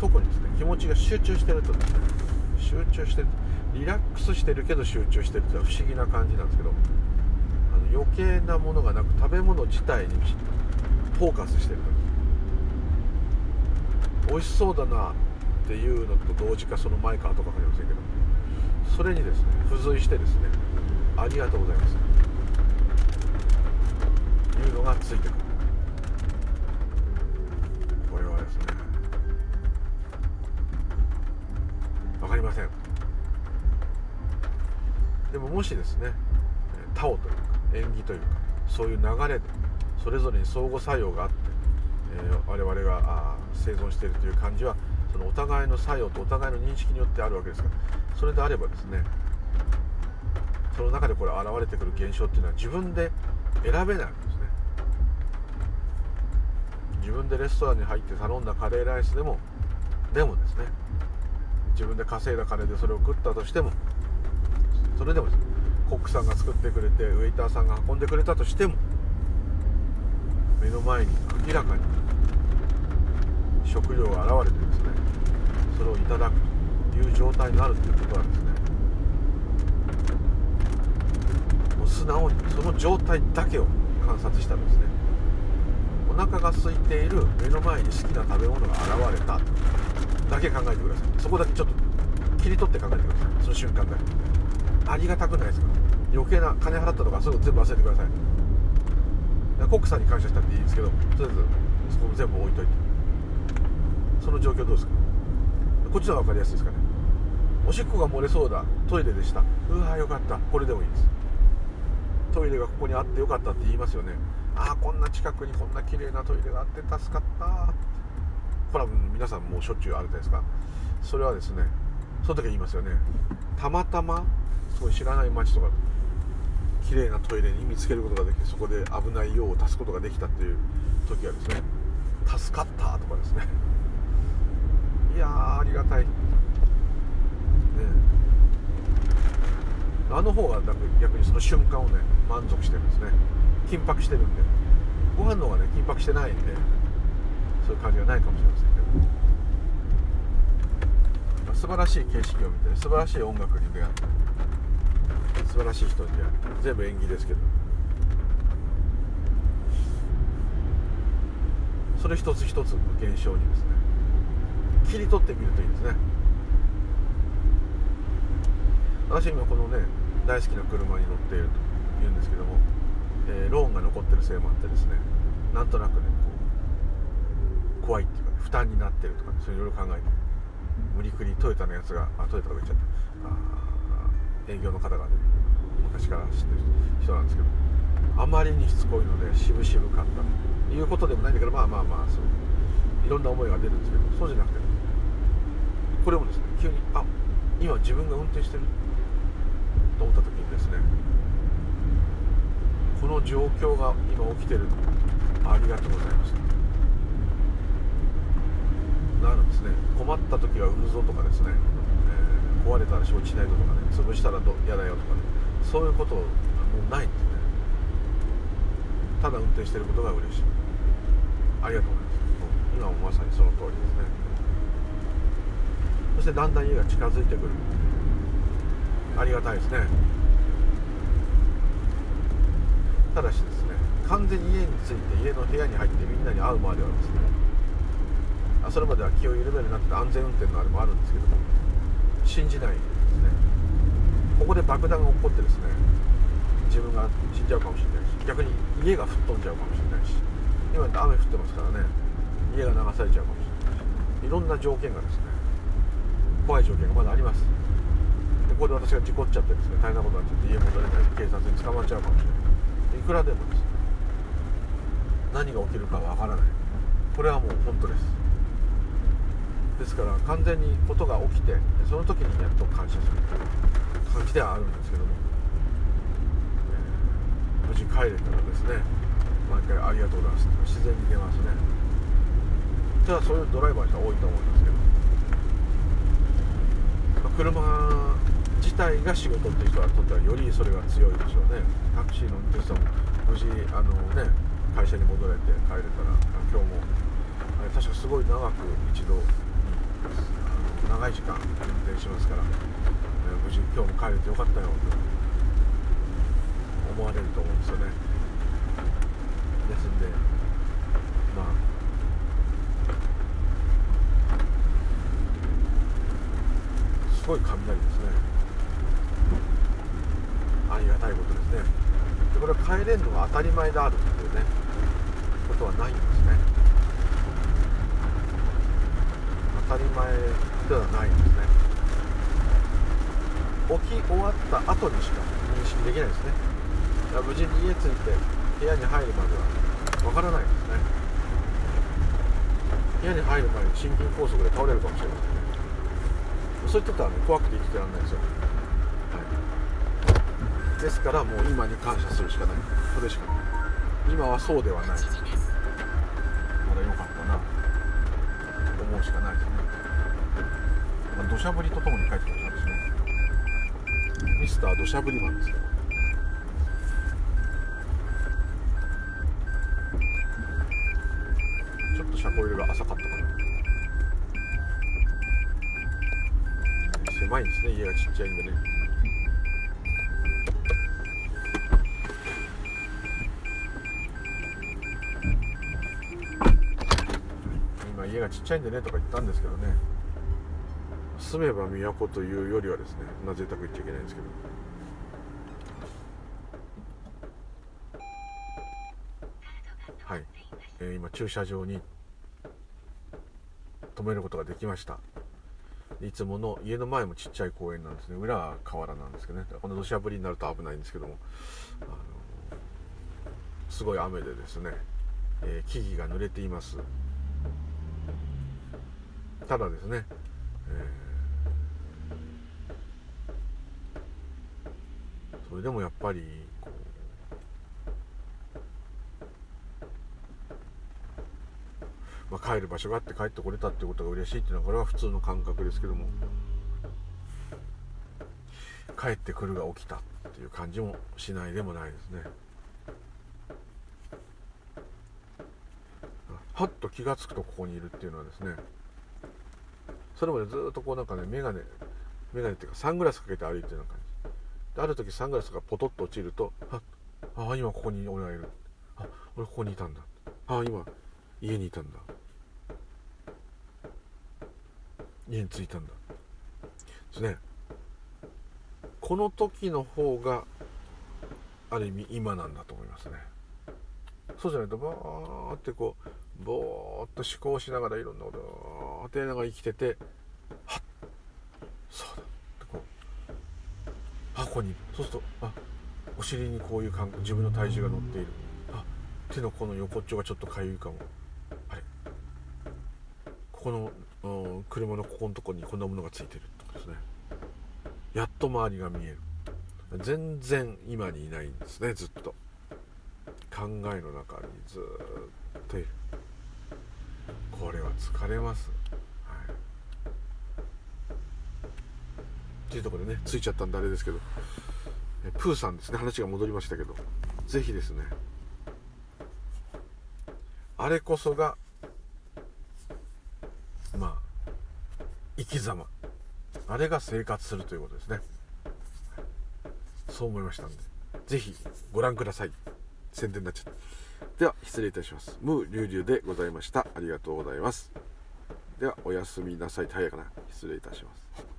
特にですね気持ちが集中してるとですね集中してるリラックスしてるけど集中してるっていうのは不思議な感じなんですけどあの余計なものがなく食べ物自体にフォーカスしてる時美味しそうだなっていうのと同時かその前かとか分かりませんけどそれにですね付随してですねありがとうございます。いうのがついてくる。これはですね。分かりません。でももしですねタオというか縁起というかそういう流れでそれぞれに相互作用があって、えー、我々が生存しているという感じはそのお互いの作用とお互いの認識によってあるわけですからそれであればですねその中でこれ現れてくる現象っていうのは自分で選べない。自分でレストランに入って頼んだカレーライスでもでもですね自分で稼いだ金でそれを食ったとしてもそれでもです、コックさんが作ってくれてウェイターさんが運んでくれたとしても目の前に明らかに食料が現れてですねそれをいただくという状態になるということはですね。もう素直にその状態だけを観察したらですね。腹が空いている。目の前に好きな食べ物が現れた。だけ考えてください。そこだけちょっと切り取って考えてください。その瞬間だけありがたくないですか？余計な金払ったとかそういうの全部忘れてください。コックさんに感謝したっていいですけどとりあえずそこも全部置いといて。その状況どうですか？こっちの方が分かりやすいですかね？おしっこが漏れそうだ。トイレでした。うわーよかった。これでもいいです。トイレがここにあってよかったって言いますよね。ああこんな近くにこんな綺麗なトイレがあって助かった。これは皆さんもうしょっちゅうあるじゃないですか。それはですねその時は言いますよね。たまたますごい知らない街とか綺麗なトイレに見つけることができてそこで危ない用を足すことができたっていう時はですね助かったとかですね。いやーありがたい。ね。あの方が逆にその瞬間をね満足してるんですね。緊迫してるんで。ご飯の方がね緊迫してないんでそういう感じがないかもしれませんけど。素晴らしい景色を見て素晴らしい音楽に出会って素晴らしい人に出会って全部演技ですけど。それ一つ一つの現象にですね切り取ってみるといいですね。私今このね大好きな車に乗っていると言うんですけどもえー、ローンが残ってるせいもあってですねなんとなくねこう怖いっていうか、ね、負担になってるとか、ね、そういろいろ考えて無理くりトヨタのやつがあトヨタとか言っちゃった。あ営業の方がね昔から知ってる人なんですけどあまりにしつこいので渋々買ったということでもないんだけどまあまあまあそういろんな思いが出るんですけどそうじゃなくてこれもですね急にあ今自分が運転してると思った時にですねの状況が今起きてる。ありがとうございますなるんですね。困った時は売るぞとかですね、えー、壊れたら承知しないぞとかね。潰したら嫌だよとかね。そういうこともうないんですね。ただ運転してることが嬉しい。ありがとうございます。今もまさにその通りですね。そしてだんだん家が近づいてくる。ありがたいですね。ただしですね完全に家に着いて家の部屋に入ってみんなに会うまではですねあそれまでは気を緩めるなって安全運転のあれもあるんですけども信じないですね。ここで爆弾が起こってですね自分が死んじゃうかもしれないし逆に家が吹っ飛んじゃうかもしれないし今雨降ってますからね家が流されちゃうかもしれないしいろんな条件がですね怖い条件がまだあります。でここで私が事故っちゃってですね大変なことになっちゃって家戻れない警察に捕まっちゃうかもしれない。くらでもです。何が起きるかわからない。これはもう本当です。ですから完全にことが起きてその時にやっと感謝するという感じではあるんですけども。え無事帰れたらですね毎回ありがとうございます。自然に出ますね。ただそういうドライバーの人は多いと思うんですけど、ま車自体が仕事っていう人にとってはよりそれが強いでしょうね。タクシーの運転手さんも無事あのね会社に戻れて帰れたら今日も確かすごい長く一度長い時間運転しますから、無事今日も帰れてよかったよと思われると思うんですよね。ですんでまあ。すごい雷ですね。ありがたいことですね。でこれは帰れるのが当たり前であるっていうねことはないんですね。当たり前ではないんですね。起き終わった後にしか認識できないですね。無事に家着いて部屋に入るまではわからないですね。部屋に入る前に心筋梗塞で倒れるかもしれませんね。そういったことはね怖くて生きてらんないですよ、ですからもう今に感謝するしかない。それしかない。今はそうではない。まだ良かったな。と思うしかないですね。まあ、土砂降りとともに帰ってきたんですね。ミスター土砂降りマンですよ。車庫入れが浅かったかな。狭いんですね。家がちっちゃいんでね。家がちっちゃいんでねとか言ったんですけどね。住めば都というよりはですねそんな贅沢言っちゃいけないんですけど。はい、えー、今駐車場に止めることができました。いつもの家の前もちっちゃい公園なんですね。裏は河原なんですけどね。この土砂降りになると危ないんですけども、あのすごい雨でですね、えー、木々が濡れています。ただですね、えー、それでもやっぱりまあ、帰る場所があって帰ってこれたってことが嬉しいっていうのはこれは普通の感覚ですけども帰ってくるが起きたっていう感じもしないでもないですね。はっと気が付くとここにいるっていうのはですねそれまでずっとこうなんかね眼鏡眼鏡っていうかサングラスかけて歩いてるような感じ。である時サングラスがポトッと落ちるとああ今ここに俺がいる。あ俺ここにいたんだ。ああ今家にいたんだ。家に着いたんだ。ですね。この時の方がある意味今なんだと思いますね。そうじゃないとバーってこうぼーっと思考しながらいろんなことを当てながら生きててはっそうだ。ってこうあここにそうするとあお尻にこういう感自分の体重が乗っている。あ手のこの横っちょがちょっとかゆいかも。あれ。ここの、うん、車のここのとこにこんなものがついてる。とかですね。やっと周りが見える。全然今にいないんですねずっと。考えの中にずっといる。これは疲れます、はい、っていうところでねついちゃったんであれですけど。プーさんですね。話が戻りましたけど。是非ですね。あれこそがまあ生き様。あれが生活するということですね。そう思いましたんで。是非ご覧ください。宣伝になっちゃった。では失礼いたします。ムーリュウリュウでございました。ありがとうございます。ではおやすみなさい。早いかな。失礼いたします。